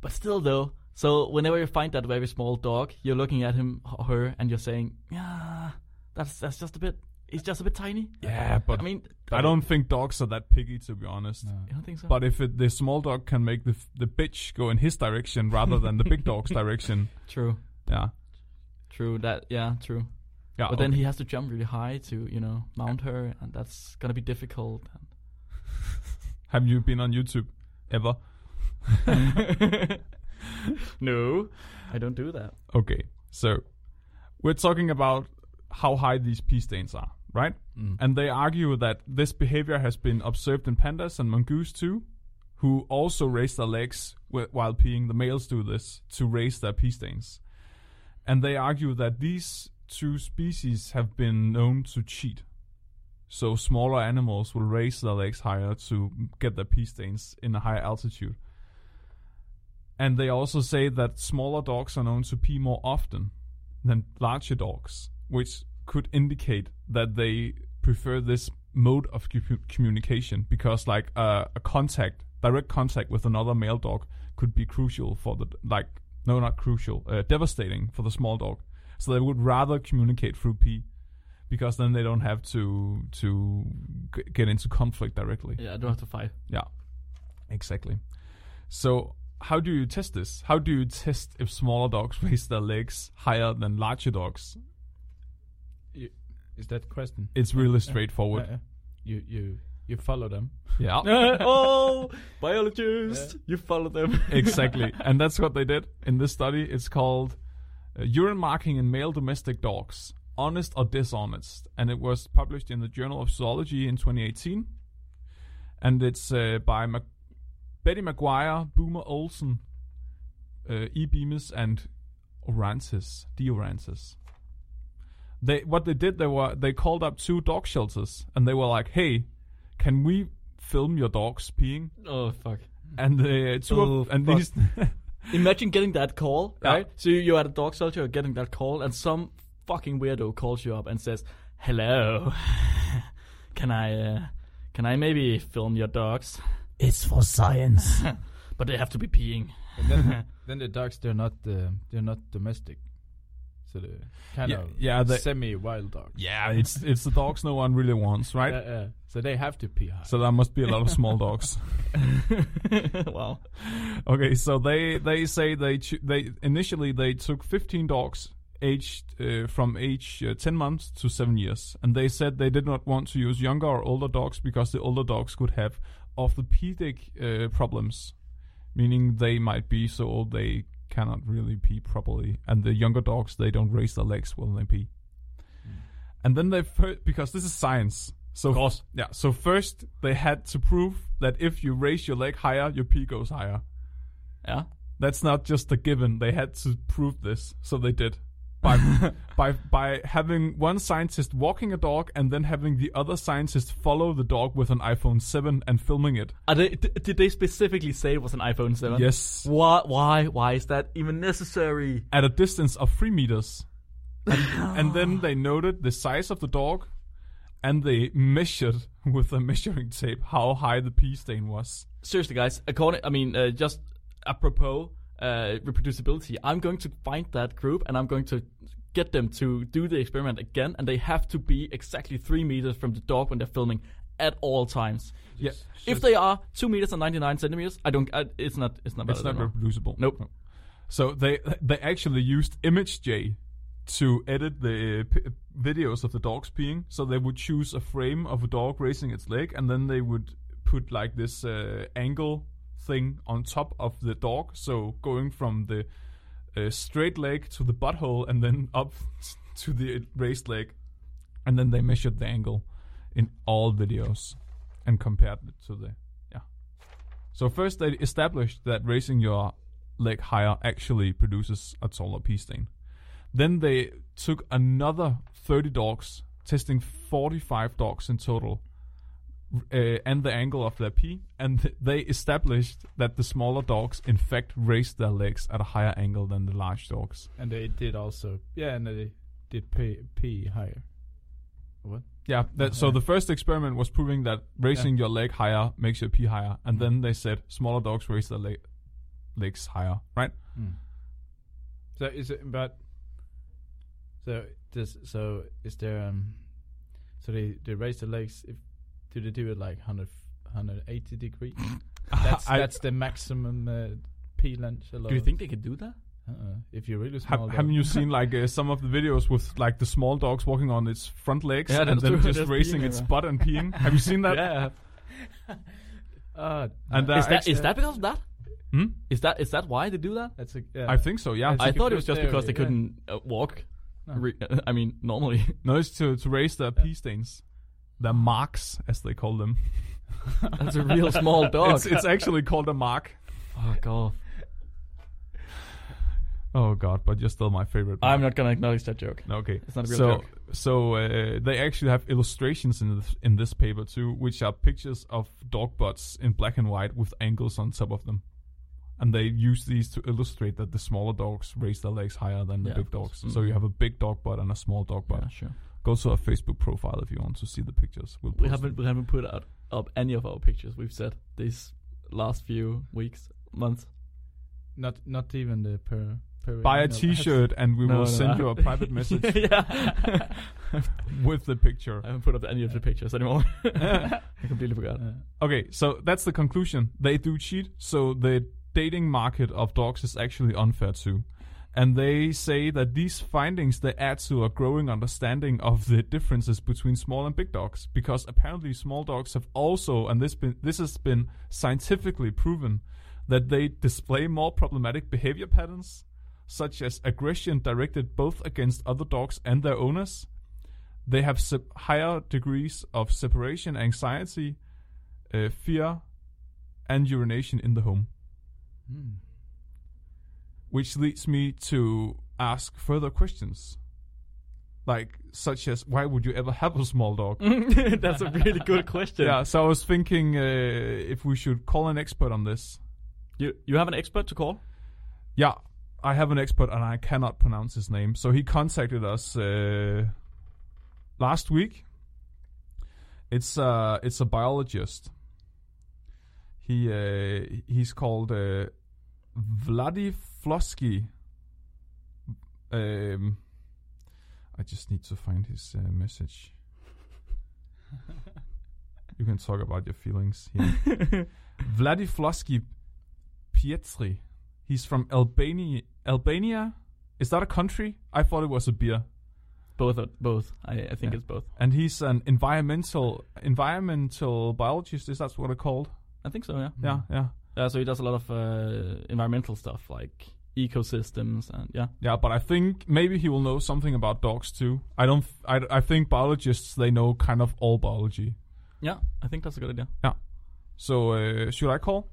But still, though. So whenever you find that very small dog, you're looking at him or her, and you're saying, "Yeah, that's that's just a bit. He's just a bit tiny." Yeah, but I mean, I don't think dogs are that picky to be honest. no. You don't think so? But if it, the small dog can make the the bitch go in his direction rather than the big dog's direction, true, yeah, true. That yeah, true. yeah. but then he has to jump really high to you know mount her, and that's gonna be difficult. have you been on YouTube ever? no, I don't do that. Okay, so we're talking about how high these pee stains are, right? Mm. And they argue that this behavior has been observed in pandas and mongoose too, who also raise their legs wh- while peeing. The males do this to raise their pee stains. And they argue that these two species have been known to cheat. So smaller animals will raise their legs higher to get their pee stains in a higher altitude. And they also say that smaller dogs are known to pee more often than larger dogs, which could indicate that they prefer this mode of commu- communication because, like, uh, a contact, direct contact with another male dog could be crucial for the like, no, not crucial, uh, devastating for the small dog. So they would rather communicate through pee because then they don't have to to g- get into conflict directly. Yeah, I don't have to fight. Yeah, exactly. So, how do you test this? How do you test if smaller dogs raise their legs higher than larger dogs? Is that question? It's really Yeah, straightforward. yeah. You you you follow them. Yeah, oh, biologist, you follow them. exactly. And that's what they did in this study. It's called uh, Urine Marking in Male Domestic Dogs Honest or Dishonest. And it was published in the Journal of Zoology in 2018. And it's uh, by Mac- Betty McGuire, Boomer Olsen, uh, E. Bemis, and Orantes, D. Orantes. They what they did they were they called up two dog shelters and they were like, "Hey, can we film your dogs peeing?" oh fuck! And the two Oh, of and fuck. these Imagine getting that call, Yeah. right? So you're at a dog shelter, you're getting that call, and some fucking weirdo calls you up and says, "Hello, can I, uh, can I maybe film your dogs? It's for science. But they have to be peeing. And then, then the dogs they're not uh, they're not domestic, so they're kind Yeah, of yeah, they- semi-wild dogs. Yeah, it's it's the dogs no one really wants, right? Uh, uh, so they have to pee hard. So there must be a lot of small dogs. wow. Okay, so they they say they ch- they initially they took 15 dogs aged uh, from age uh, 10 months to 7 years and they said they did not want to use younger or older dogs because the older dogs could have orthopedic uh, problems meaning they might be so old they cannot really pee properly. And the younger dogs they don't raise their legs when they pee. Hmm. And then they fir- because this is science. So yeah so first they had to prove that if you raise your leg higher your pee goes higher. Yeah. that's not just a given. They had to prove this, so they did. By by by having one scientist walking a dog and then having the other scientist follow the dog with an iPhone 7 and filming it. Are they, did they specifically say it was an iPhone 7? Yes. Why? Why? Why is that even necessary? At a distance of 3 meters. And, and then they noted the size of the dog and they measured with a measuring tape how high the pee stain was. Seriously, guys. According, I mean, uh, just apropos uh, reproducibility, I'm going to find that group and I'm going to get them to do the experiment again, and they have to be exactly three meters from the dog when they're filming at all times. Yeah. If they are two meters and 99 centimeters, I don't. I, it's not. It's not. It's not reproducible. Nope. No. So they they actually used ImageJ to edit the p- videos of the dogs peeing. So they would choose a frame of a dog raising its leg, and then they would put like this uh, angle thing on top of the dog. So going from the straight leg to the butthole, and then up to the raised leg, and then they measured the angle in all videos and compared it to the yeah. So first they established that raising your leg higher actually produces a taller pee stain. Then they took another 30 dogs, testing 45 dogs in total, uh, and the angle of their pee, and th- they established that the smaller dogs in fact raised their legs at a higher angle than the large dogs. and they did also yeah, and they did pee pee higher. What? Yeah, that, so the first experiment was proving that raising your leg higher makes your pee higher, and then they said smaller dogs raise their leg- legs higher, right? Hmm. So is it but so does so is there um so they they raise the legs if do they do it like 100 180 degrees? That's I- that's the maximum uh, P length allowed. Do you think they could do that? uh-uh. if you're really small? Have, dog. haven't you seen like uh, some of the videos with like the small dogs walking on its front legs Yeah, and then true. just Just raising its butt and peeing? Have you seen that? yeah. Uh, And no, there Is are that actually- is that because of that? Hmm? Is that is that why they do that? that's a yeah. I think so. Yeah. That's I a thought it was good just because they yeah. couldn't uh, walk. No. Re- I mean, normally. no, it's to to raise their pee stains, their marks as they call them. That's a real small dog. It's it's actually called a mark. oh god. Oh god, but you're still my favorite. I'm not gonna acknowledge that joke. Okay. It's not a real so joke. so uh, they actually have illustrations in this, in this paper too, which are pictures of dog butts in black and white with angles on top of them, and they use these to illustrate that the smaller dogs raise their legs higher than the Yeah, big dogs. So Mm. you have a big dog butt and a small dog butt. Yeah, sure. Go to our Facebook profile if you want to see the pictures. We'll We haven't them. we haven't put out up any of our pictures we've said these last few weeks, months. not not even the per per Buy a no, T-shirt and we No, will no, send I- you a private message with the picture. I haven't put up any of the pictures anymore. I completely forgot. Okay, so that's the conclusion. They do cheat, so the dating market of dogs is actually unfair too. And they say that these findings they add to a growing understanding of the differences between small and big dogs, because apparently small dogs have also, and this been this has been scientifically proven, that they display more problematic behavior patterns, such as aggression directed both against other dogs and their owners. They have higher degrees of separation anxiety, uh, fear, and urination in the home. hmm. Which leads me to ask further questions. Like, such as, why would you ever have a small dog? That's a really good question. yeah, so I was thinking uh, if we should call an expert on this. You you have an expert to call? Yeah, I have an expert and I cannot pronounce his name. So he contacted us uh, last week It's uh it's a biologist. He uh he's called uh Vladiflosky. Um I just need to find his uh, message. you can talk about your feelings here. Vladiflosky Pietri. He's from Albania. Albania? Is that a country? I thought it was a beer. both, are, both. I, I think Yeah. it's both. And he's an environmental environmental biologist. Is that what it's called? I think so. Yeah. Yeah, yeah, Yeah. So he does a lot of uh, environmental stuff like ecosystems and yeah. yeah. But I think maybe he will know something about dogs too. I don't. I, I think biologists they know kind of all biology. Yeah, I think that's a good idea. Yeah so uh, should I call?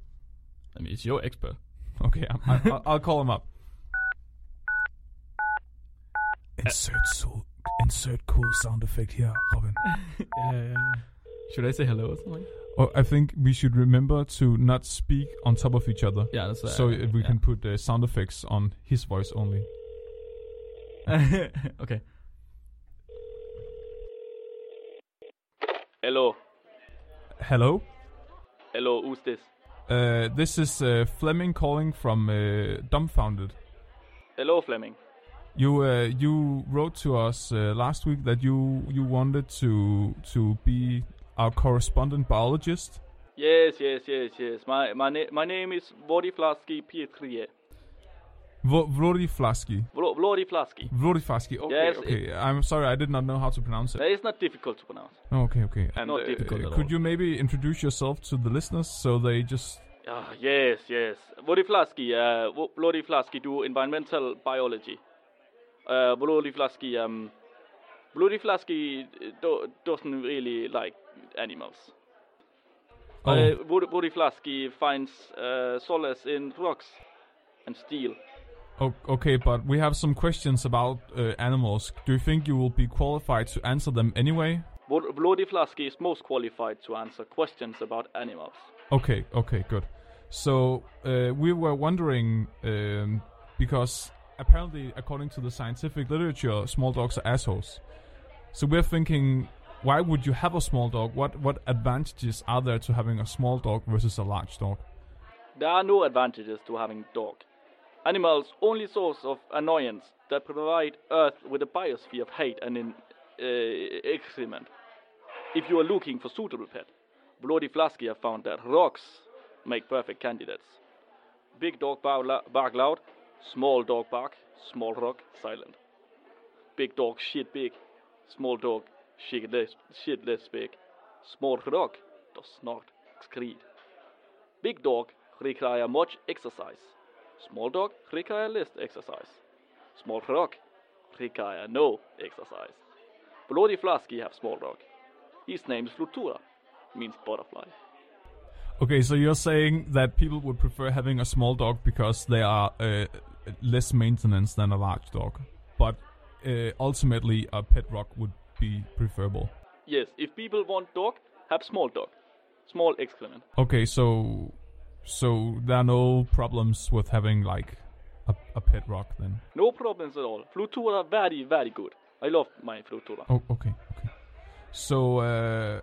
I mean, it's your expert. Okay, I, I, I'll- I'll call him up. Insert so, insert cool sound effect here, Robin. Yeah, yeah, yeah. Should I say hello or something? Oh, I think we should remember to not speak on top of each other. Yeah, that's uh, so we yeah. can put uh, sound effects on his voice only. okay. Hello, Hello, hello, who's this? uh, this is uh, Flemming calling from uh, Dumbfounded. Hello, Flemming. You uh, you wrote to us uh, last week that you you wanted to to be our correspondent biologist. Yes, yes, yes, yes. My my na- my name is Vladiflasky Pietrie. Vo- Vlodiflasky. Vlo- Vladiflasky. Vlodiflasky. Okay, Yes, okay. Okay. I'm sorry, I did not know how to pronounce it. It's not difficult to pronounce. Oh, okay, okay. And Not uh, difficult at could all. you maybe introduce yourself to the listeners so they just Ah, yes, yes. Vladiflasky, uh, Vladiflasky do environmental biology. Uh, Vladiflasky, um, Vladiflasky do- doesn't really like animals. Oh. Uh, Vod- Vladiflasky finds uh, solace in rocks and steel. Oh, okay, but we have some questions about uh, animals. Do you think you will be qualified to answer them anyway? Vod- Vladiflasky is most qualified to answer questions about animals. Okay, okay, good. So uh, we were wondering um, because apparently, according to the scientific literature, small dogs are assholes. So we're thinking, why would you have a small dog? What what advantages are there to having a small dog versus a large dog? There are no advantages to having dog. Animals only source of annoyance that provide Earth with a biosphere of hate and in, uh, excrement. If you are looking for suitable pet, Bloody Flasky have found that rocks make perfect candidates. Big dog bark, bark loud, small dog bark, small rock silent. Big dog shit big, small dog less big. Small rock does not excrete. Big dog require much exercise. Small dog require less exercise. Small rock require no exercise. Bloody Flasky have small dog. His name is Flutura, means butterfly. Okay, so you're saying that people would prefer having a small dog because they are uh, less maintenance than a large dog, but uh, ultimately a pet rock would be preferable. Yes, if people want dog, have small dog. Small excrement. Okay, so so there are no problems with having like a, a pet rock then. No problems at all. Flutura very, very good. I love my Flutura. Oh, okay, okay. So uh,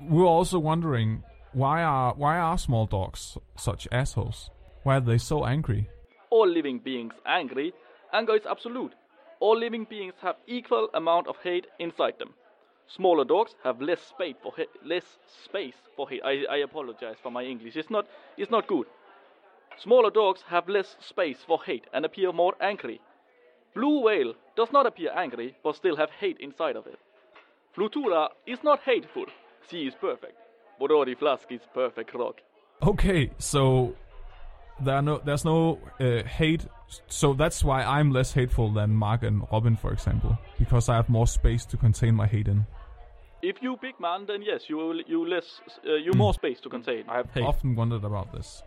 we're also wondering why are why are small dogs such assholes? Why are they so angry? All living beings angry. Anger is absolute. All living beings have equal amount of hate inside them. Smaller dogs have less space for ha- less space for hate. I, I apologize for my English. It's not it's not good. Smaller dogs have less space for hate and appear more angry. Blue whale does not appear angry but still have hate inside of it. Flutura is not hateful. She is perfect. Borori Flask is perfect rock. Okay, so there no there's no uh, hate. So that's why I'm less hateful than Mark and Robin, for example, because I have more space to contain my hate in. If you big man, then yes, you will you less uh, you more space to contain. I have Hate. often wondered about this.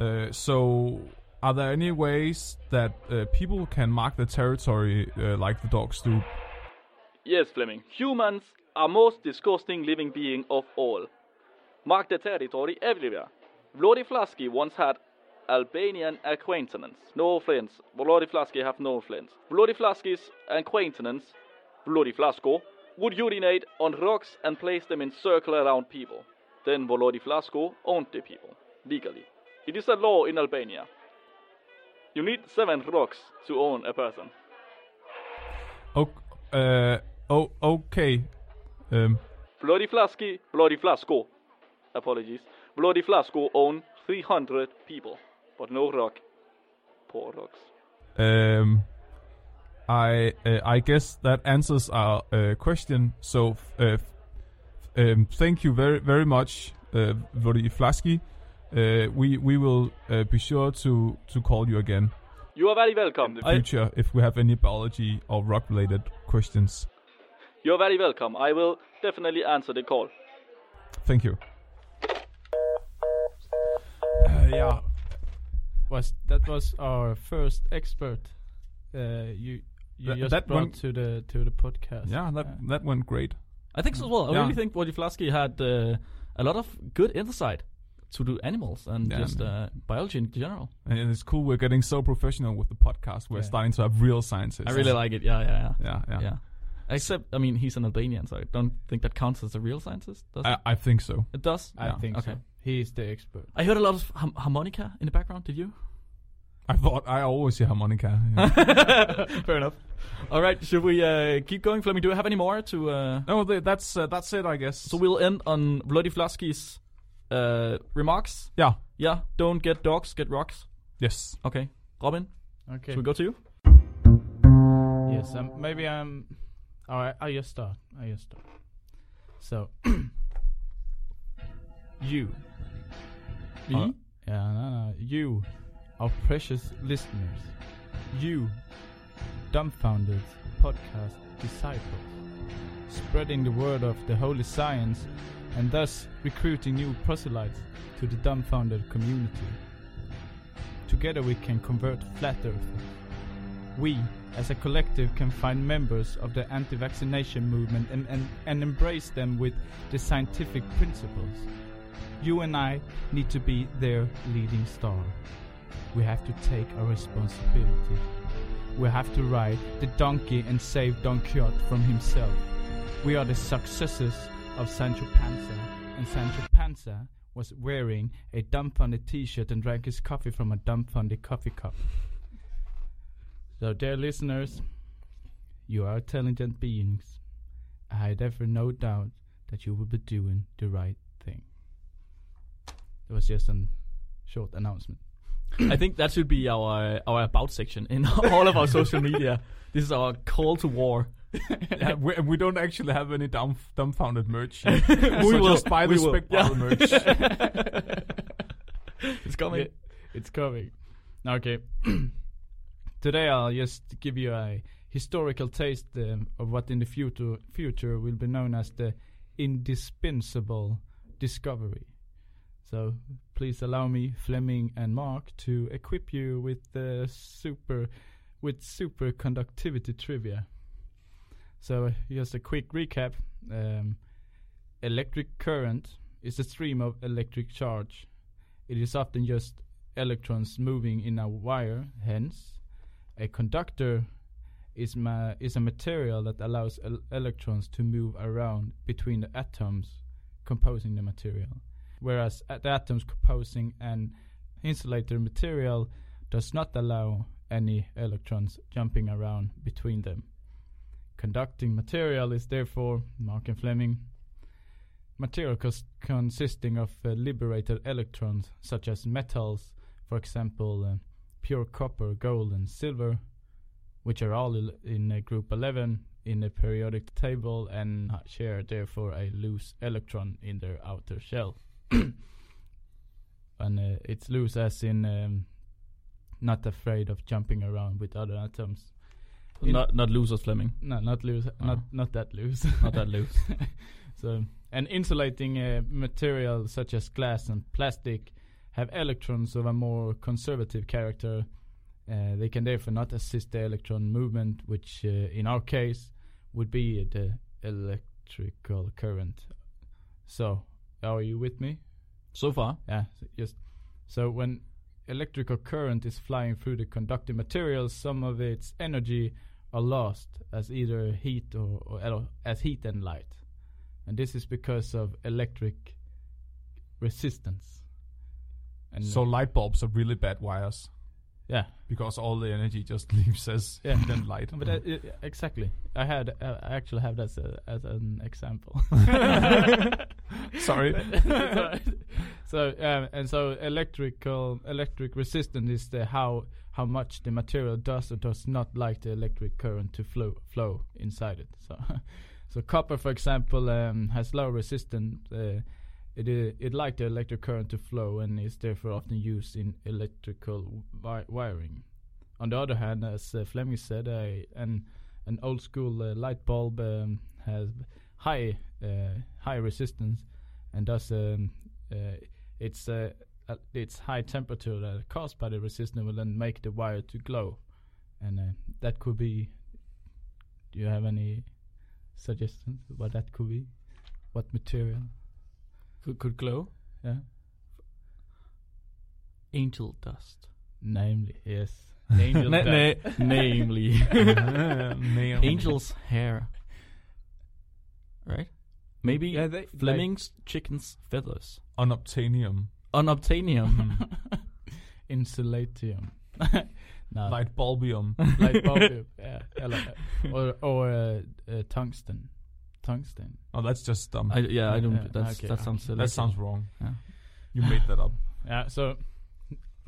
Uh, so, are there any ways that uh, people can mark the territory uh, like the dogs do? Yes, Flemming. Humans are most disgusting living being of all. Mark the territory everywhere. Vladiflasky once had Albanian acquaintance, no friends. Vladiflasky have no friends. Vladiflasky's acquaintance, Vladiflasko, would urinate on rocks and place them in circle around people. Then Volodi Flasko owned the people, legally. It is a law in Albania. You need seven rocks to own a person. Oh, uh, oh, okay. Um, Bloody Flasky, Bloody Flasco. Apologies. Bloody Flasco own 300 people, but no rock. Poor rocks. um, I uh, I guess that answers our uh, question. So, f- uh, f- um, thank you very very much, uh, Flasky. Uh, we we will uh, be sure to to call you again You are very welcome. in the future if we have any biology or rock related questions. You are very welcome. I will definitely answer the call. Thank you. Uh, yeah, was that was our first expert. Uh, you you That- just that brought one- to the to the podcast. yeah, that Uh, that went great. I think so as well. I Yeah. really think Wojciechowski had uh, a lot of good insight to do animals and Yeah, just uh, biology in general. And it's cool. We're getting so professional with the podcast. We're Yeah. starting to have real scientists. I really like it. Yeah, yeah, yeah, Yeah, yeah. yeah. Except, I mean, he's an Albanian, so I don't think that counts as a real scientist. Does it? I, I think so. It does. I Yeah, think okay. so. He's the expert. I heard a lot of ham- harmonica in the background. Did you? I thought I always hear harmonica. Fair enough. All right, should we uh, keep going, Flemming? Do we have any more to? Uh... no, th- that's uh, that's it, I guess. So we'll end on Vladivlaski's uh, remarks. yeah, Yeah, don't get dogs, get rocks. yes. Okay, Robin, Okay. should we go to you? Yes. Um, maybe I'm. All right. I just start. I just start. So. you. Me? Uh, Yeah. No, no. You, our precious listeners. You, dumbfounded podcast disciples, spreading the word of the holy science, and thus recruiting new proselytes to the dumbfounded community. Together we can convert flat earthers. We, as a collective, can find members of the anti vaccination movement and, and, and embrace them with the scientific principles. You and I need to be their leading star. We have to take our responsibility. We have to ride the donkey and save Don Quixote from himself. We are the successors of Sancho Panza, and Sancho Panza was wearing a dumbfounded t-shirt and drank his coffee from a dumbfounded coffee cup. So, dear listeners, you are intelligent beings. I have therefore no doubt that you will be doing the right thing. It was just a short announcement. I think that should be our our about section in all of our social media. This is our call to war. yeah, we, we don't actually have any dumb, dumbfounded merch. We so will- just buy we the will. spec Yeah. merch. It's coming. Yeah, it's coming. Okay. Today I'll just give you a historical taste um, of what in the future future will be known as the indispensable discovery. So please allow me, Flemming and Mark, to equip you with the super with superconductivity trivia. So just a quick recap. Um, electric current is a stream of electric charge. It is often just electrons moving in a wire. Hence, a conductor is ma- is a material that allows el- electrons to move around between the atoms composing the material. Whereas the atoms composing an insulator material does not allow any electrons jumping around between them. Conducting material is therefore, Mark and Flemming, material cons- consisting of uh, liberated electrons such as metals, for example, uh, pure copper, gold, and silver, which are all in group 11 in the periodic table and share therefore a loose electron in their outer shell. and uh, it's loose as in um, not afraid of jumping around with other atoms. In- Not not losers, Flemming. No, not loose. Not Oh. not that loose. Not that loose. so, an insulating uh, material such as glass and plastic have electrons of a more conservative character. Uh, they can therefore not assist the electron movement, which uh, in our case would be the electrical current. So, are you with me? So far, Yeah, so just so when electrical current is flying through the conducting materials, some of its energy are lost as either heat or, or as heat and light, and this is because of electric resistance. And So light bulbs are really bad wires yeah, because all the energy just leaves as Yeah. and light. but uh, uh, exactly, I had uh, I actually have that as, a, as an example. Sorry. So um, and so electrical electric resistance is the how how much the material does or does not like the electric current to flow flow inside it. So so copper, for example, um, has low resistance. It uh, it like the electric current to flow and is therefore often used in electrical wi- wiring. On the other hand, as uh, Flemming said, an an old school uh, light bulb um, has high uh, high resistance and thus um, uh, it's uh, its high temperature that caused by the resistance will then make the wire to glow, and that could be. Do you have any suggestions what that could be? What material? Could, could glow. Yeah, Angel dust. namely yes, angel Na- dust. na- namely. Nail. Angel's hair. Right? Maybe Yeah, they- Flemming's chicken's feathers. Unobtainium. Unobtainium. insulatium. no, Light bulbium. light bulb. yeah, like, or or uh, uh, tungsten, tungsten. Oh, that's just dumb. I, yeah, I don't. Yeah, that's, okay, that sounds silly. that sounds wrong. Yeah. You made that up. Yeah. So,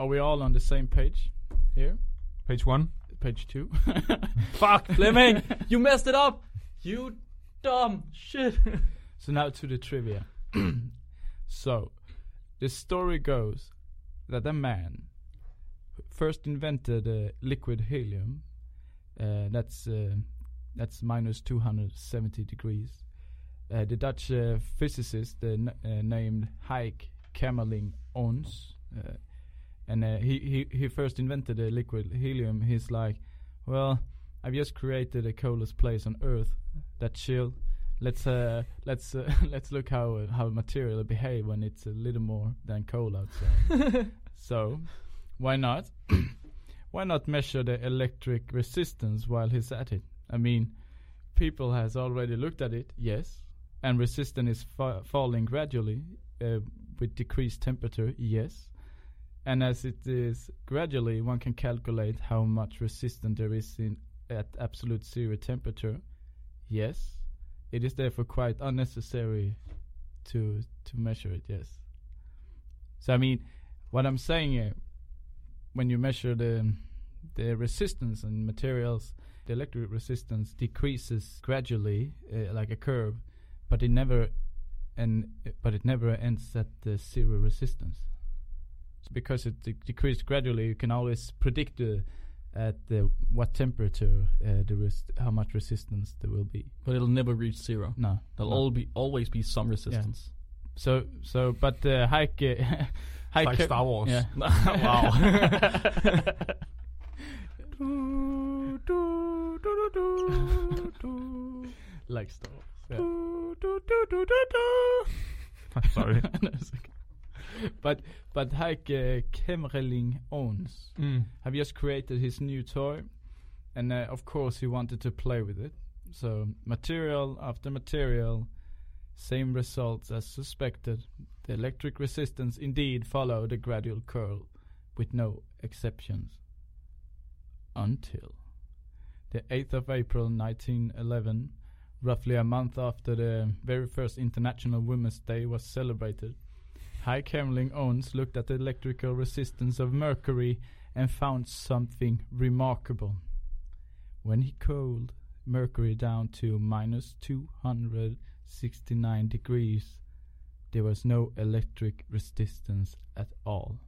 are we all on the same page here? Page one. Page two. Fuck, Flemming! you messed it up! You dumb shit! so now to the trivia. so, the story goes that a man first invented uh, liquid helium. Uh, that's uh, that's minus 270 degrees. Uh, the Dutch uh, physicist uh, uh, named Heike Kamerlingh Onnes, uh, and uh, he, he he first invented the liquid helium. He's like, well, I've just created a coolest place on Earth. That chill. Let's uh let's uh, let's look how how material behave when it's a little more than cold outside. so, why not? why not measure the electric resistance while he's at it? I mean, people has already looked at it, yes, and resistance is fa- falling gradually uh, with decreased temperature, yes. And as it is gradually, one can calculate how much resistance there is in at absolute zero temperature. Yes, it is therefore quite unnecessary to to measure it. Yes. So I mean, what I'm saying here, when you measure the the resistance in materials, the electric resistance decreases gradually, uh, like a curve, but it never and but it never ends at the zero resistance. So because it de- decreased gradually, you can always predict the at the what temperature uh, the res- how much resistance there will be. but it'll never reach zero. No, There'll no. all be always be some resistance. Yeah. So so but uh, Heike It's Heike like Star Wars. Yeah. wow. like Star Wars. Yeah. Sorry. No, okay. But but Heike Kamerlingh Onnes Mm. have just created his new toy, and uh, of course he wanted to play with it. So material after material, same results as suspected. The electric resistance indeed followed a gradual curve, with no exceptions. Until the 8th of April 1911, roughly a month after the very first International Women's Day was celebrated, Heike Kamerlingh Onnes looked at the electrical resistance of mercury and found something remarkable. When he cooled mercury down to minus 269 degrees, there was no electric resistance at all,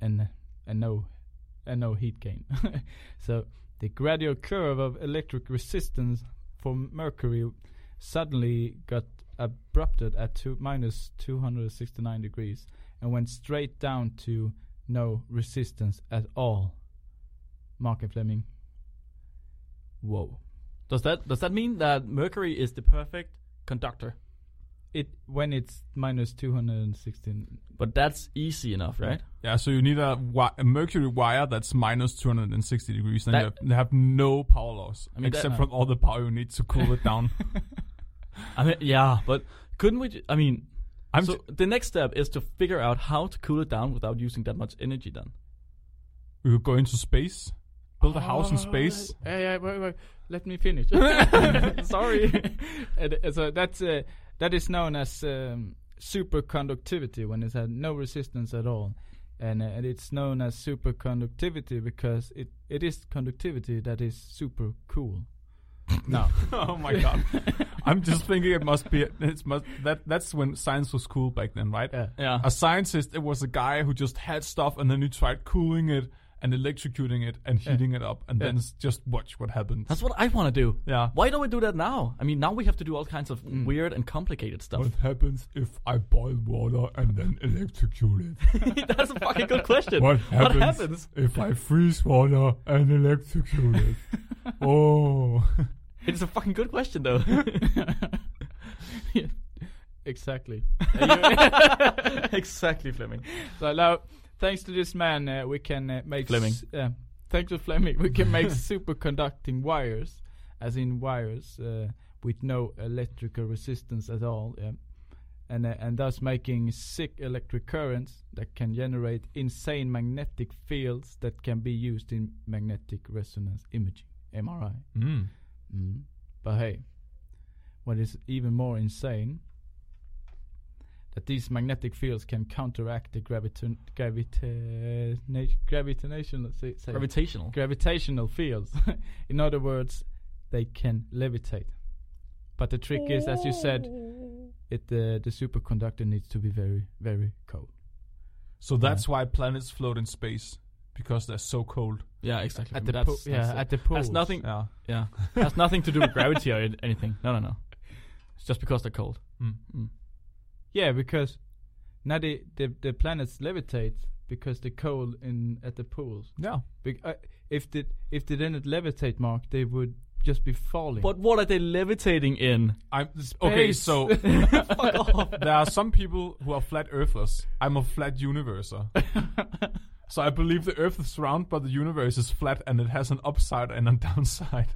and and no and no heat gain. so the gradual curve of electric resistance for mercury suddenly got abrupted at two, minus 269 degrees and went straight down to no resistance at all. Mark and Flemming. Whoa. Does that does that mean that mercury is the perfect conductor? It when it's minus 216. But that's easy enough, right? Yeah, so you need a, wi- a mercury wire that's minus 260 degrees, and That- you have, you have no power loss, I mean, that- except from all the power you need to cool it down. I mean, yeah, but couldn't we? ju- I mean, I'm so j- the next step is to figure out how to cool it down without using that much energy. Then. we could go into space, build a house in space. Yeah, yeah, wait, wait. Let me finish. Sorry. And, uh, so that's uh, that is known as um, superconductivity when it had no resistance at all, and uh, and it's known as superconductivity because it it is conductivity that is super cool. no, oh my god! I'm just thinking it must be it must that that's when science was cool back then, right? yeah. yeah. A scientist, it was a guy who just had stuff, and then he tried cooling it and electrocuting it and Yeah. heating it up, and Yeah. then just watch what happens. That's what I want to do. yeah. Why don't we do that now? I mean, now we have to do all kinds of Mm. weird and complicated stuff. What happens if I boil water and then electrocute it? That's a fucking good question. What What happens, happens? if I freeze water and electrocute it? oh. It's a fucking good question, though. Yeah, exactly. exactly, Flemming. So now, thanks to this man, uh, we can uh, make Flemming. uh, thanks to Flemming, we can make superconducting wires, as in wires uh, with no electrical resistance at all, yeah. and uh, and thus making sick electric currents that can generate insane magnetic fields that can be used in magnetic resonance imaging (MRI). Mm. Mm. But hey, what is even more insane that these magnetic fields can counteract the graviton gravita gravitational say, say, Gravitational. gravitational fields. In other words, they can levitate. But the trick is, as you said, it uh, the superconductor needs to be very very cold. So that's why planets float in space because they're so cold. Yeah, exactly. At the That's- po- yeah, that's it. at the poles. That's nothing. Yeah. Yeah, that's nothing to do with gravity or anything. No, no, no. It's just because they're cold. Mm. Mm. Yeah, because now the, the the planets levitate because the cold in at the poles. Yeah. Be- uh, if they if they didn't levitate, Mark, they would just be falling. But what are they levitating in? I'm okay. Space. So there are some people who are flat earthers. I'm a flat universer. so I believe the Earth is round, but the universe is flat, and it has an upside and a downside.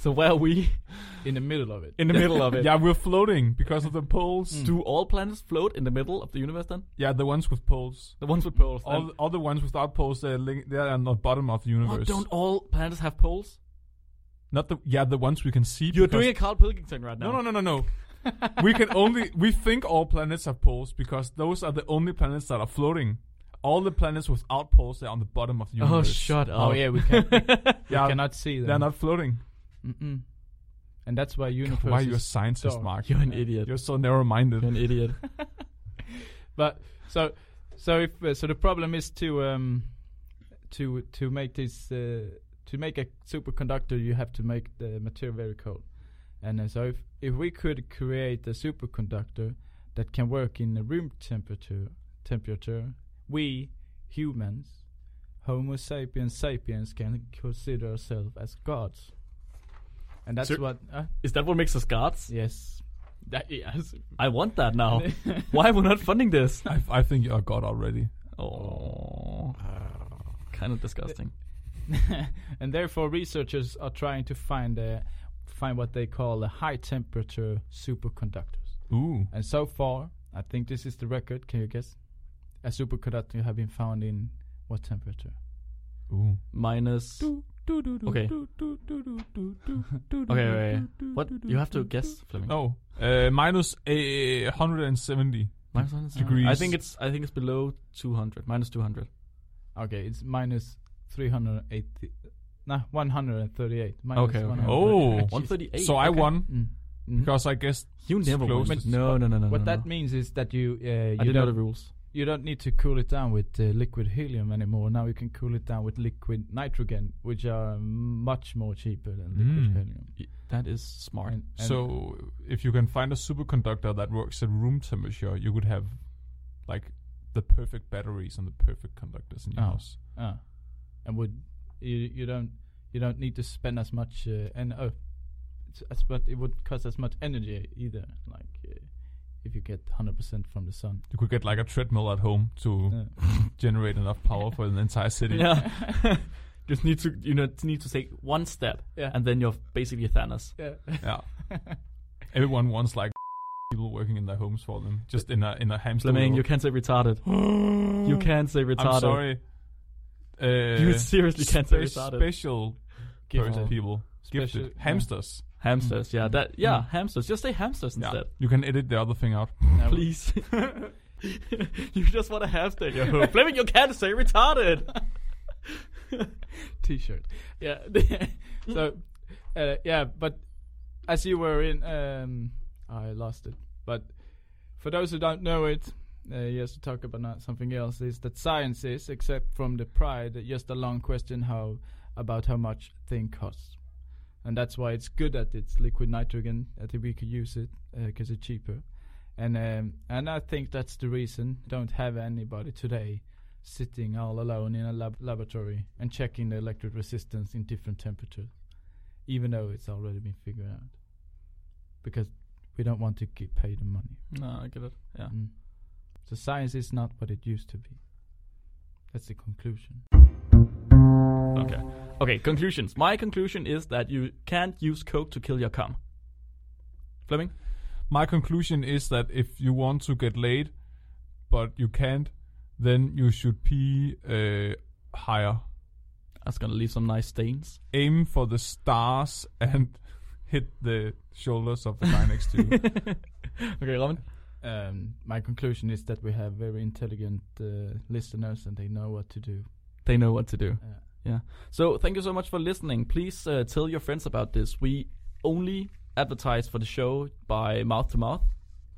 So where are we? in the middle of it. In the middle of it. yeah, we're floating because of the poles. Mm. Do all planets float in the middle of the universe then? Yeah, the ones with poles. The ones with poles. All, all the ones without poles, they're link- they're on the bottom of the Oh, universe. don't all planets have poles? Not the yeah the ones we can see. You're doing a Carl Pilkington right now. No, no, no, no, no. we can only we think all planets have poles because those are the only planets that are floating. All the planets without poles they're on the bottom of the universe. Oh, shut up. Oh yeah, we can we Yeah, cannot see them. they're not floating. Mm-mm. And that's why universe. Why are you a scientist, dark. Mark? You're an idiot. You're so narrow-minded. You're an idiot. But so so if uh, so the problem is to um to to make this uh, to make a superconductor you have to make the material very cold. And uh, so if if we could create a superconductor that can work in a room temperature temperature, we humans Homo sapiens sapiens can consider ourselves as gods. And that's Sir- what uh, Is that what makes us gods? yes. That yes. I want that now. Why are we not funding this? I, I think you're God already. Oh, kind of disgusting. and therefore researchers are trying to find a, find what they call a high temperature superconductors. Ooh. And so far, I think this is the record. Can you guess? A superconductor have been found in what temperature? Ooh. Minus. Okay. Okay, wait. What? You have to guess, Flemming. Oh, uh, minus a 170. Minus 100 Degrees. I think it's. I think it's below 200. Minus 200. Okay, it's minus 380. Nah, 138. Minus Okay, okay. 138. Oh. 138. So I okay. won Mm. Mm. because I guess You never won. close. No, no, no, no. what no, that no. means is that you uh, I didn't know the rules. You don't need to cool it down with uh, liquid helium anymore. Now you can cool it down with liquid nitrogen, which are much more cheaper than liquid Mm. helium. Y- That is smart. And- and- So if you can find a superconductor that works at room temperature, you would have like the perfect batteries and the perfect conductors in your Oh. house. Ah, and would you you don't you don't need to spend as much uh, and oh, it's as but it would cost as much energy either. Like if you get 100% from the sun. You could get like a treadmill at home to Yeah. generate enough power for an entire city. Yeah. Just need to you know need to take one step, Yeah. and then you're basically Thanos. yeah. Yeah. Everyone wants like people working in their homes for them, just in a in a hamster Flemming, wheel. you can't say retarded. you can't say retarded. I'm sorry. Uh, You seriously can't say spe- retarded. Special person Gifted. people. Special- Gifted. yeah. Hamsters. Hamsters, yeah, that yeah, Mm. hamsters. Just say hamsters Yeah. instead, You can edit the other thing out. Please. you just want a hamster in your home. Flemming, you can't say retarded. T-shirt. Yeah. so, uh, yeah, but as you were in, um, I lost it. But for those who don't know it, uh, yes, to talk about not something else is that science is, except from the pride, just a long question how about how much thing costs, and that's why it's good that it's liquid nitrogen. I think we could use it because it's cheaper, and um, and I think that's the reason don't have anybody today sitting all alone in a lab- laboratory and checking the electric resistance in different temperatures, even though it's already been figured out. Because we don't want to get paid the money. no, I get it. Yeah. Mm. So science is not what it used to be. That's the conclusion. Okay. Okay. Conclusions. My conclusion is that you can't use coke to kill your cum. Flemming. My conclusion is that if you want to get laid, but you can't, then you should pee uh, higher. That's gonna leave some nice stains. Aim for the stars and hit the shoulders of the guy next to you. okay, Robin. Um, my conclusion is that we have very intelligent uh, listeners and they know what to do. They know what to do. Uh, Yeah. So thank you so much for listening. Please uh, tell your friends about this. We only advertise for the show by mouth to mouth.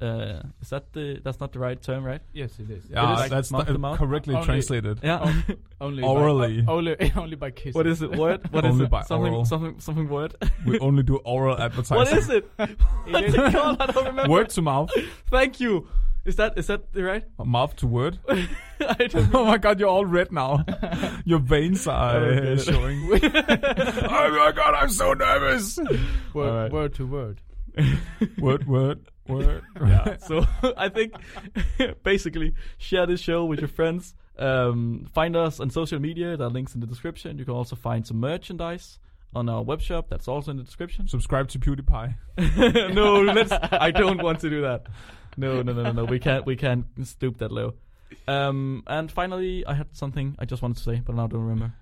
Uh, is that the? That's not the right term, right? yes, it is. yeah, is like that's mouth the- to mouth? correctly Only- translated. Yeah. Only Orally. By, only, only by kissing. what is it? Word? What is Only it? by something, oral. something, something. Word. we only do oral advertising. what is it? What's it called? I don't remember. Word to mouth, Thank you. Is that is that right? mouth to word. I don't. oh my god, you're all red now. Your veins are Oh, uh, showing. oh my god, I'm so nervous. Word, Alright. word to word. word, word, word. yeah. So I think basically share this show with your friends. Um, find us on social media. There are links in the description. You can also find some merchandise on our web shop. That's also in the description. Subscribe to PewDiePie. no, let's. I don't want to do that. No, no, no, no, no. We can't. We can't stoop that low. Um, and finally, I had something I just wanted to say, but now I don't remember.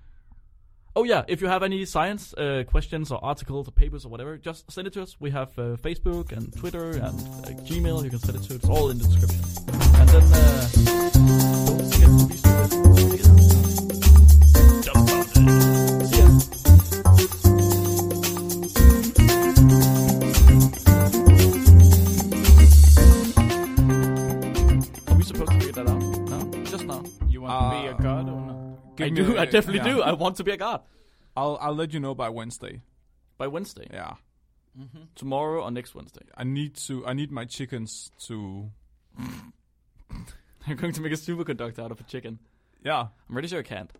Oh yeah, if you have any science uh, questions or articles or papers or whatever, just send it to us. We have uh, Facebook and Twitter and uh, Gmail. You can send it to. It's all in the description. And then uh, don't forget to be stupid. Be a Uh, god or not? I do. a- I definitely yeah. do. I want to be a god I'll I'll let you know by Wednesday. by Wednesday. Yeah. Tomorrow or next Wednesday. I need to I need my chickens to I'm going to make a superconductor out of a chicken. Yeah. I'm pretty sure I can't.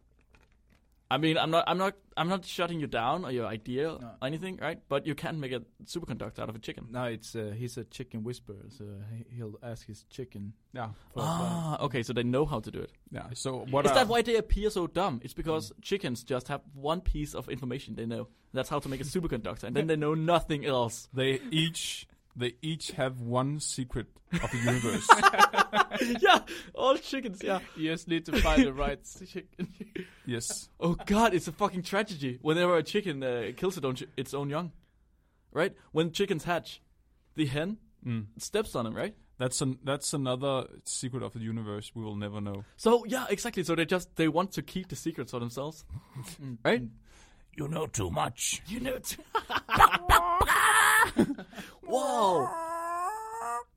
I mean, I'm not, I'm not, I'm not shutting you down or your idea No. or anything, right? But you can't make a superconductor out of a chicken. No, it's uh, he's a chicken whisperer, so he, he'll ask his chicken. Yeah. For. Ah, okay, so they know how to do it. Yeah. So what Is are- that why they appear so dumb? It's because chickens just have one piece of information they know. That's how to make a superconductor, and then they know nothing else. they each they each have one secret of the universe. yeah, all chickens. Yeah. You just need to find the right chicken. yes. Oh God, it's a fucking tragedy. Whenever a chicken uh, kills its own, chi- its own young, right? When chickens hatch, the hen Mm. steps on them, right? That's an that's another secret of the universe we will never know. So yeah, exactly. So they just they want to keep the secrets for themselves, right? You know too much. You know. T- Whoa!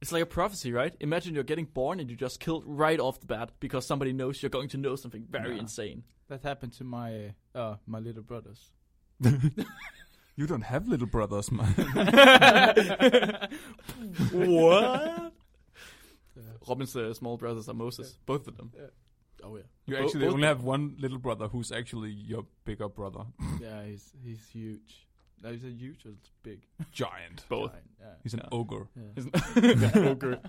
It's like a prophecy, right? Imagine you're getting born and you're just killed right off the bat because somebody knows you're going to know something very Yeah. insane. that happened to my uh, my little brothers. You don't have little brothers, man. what? Robin's uh, small brothers are Moses, both of them. Oh yeah, You Bo- actually both- only have one little brother who's actually your bigger brother. yeah, he's he's huge. No, he's a huge or it's big. Giant. Both. Giant, Yeah. He's an Yeah. ogre. yeah. Isn't- ogre.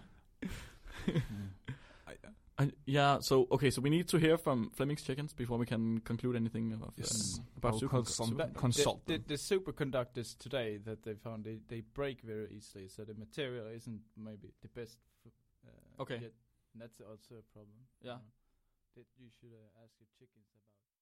And yeah, so okay, so we need to hear from Flemming's chickens before we can conclude anything of, Yes. uh, about I'll super, consult- super- But consult the, the, the superconductors today that they found they, they break very easily, so the material isn't maybe the best. F- uh, Okay. yet. And that's also a problem. Yeah. Uh, that you should uh, ask your chickens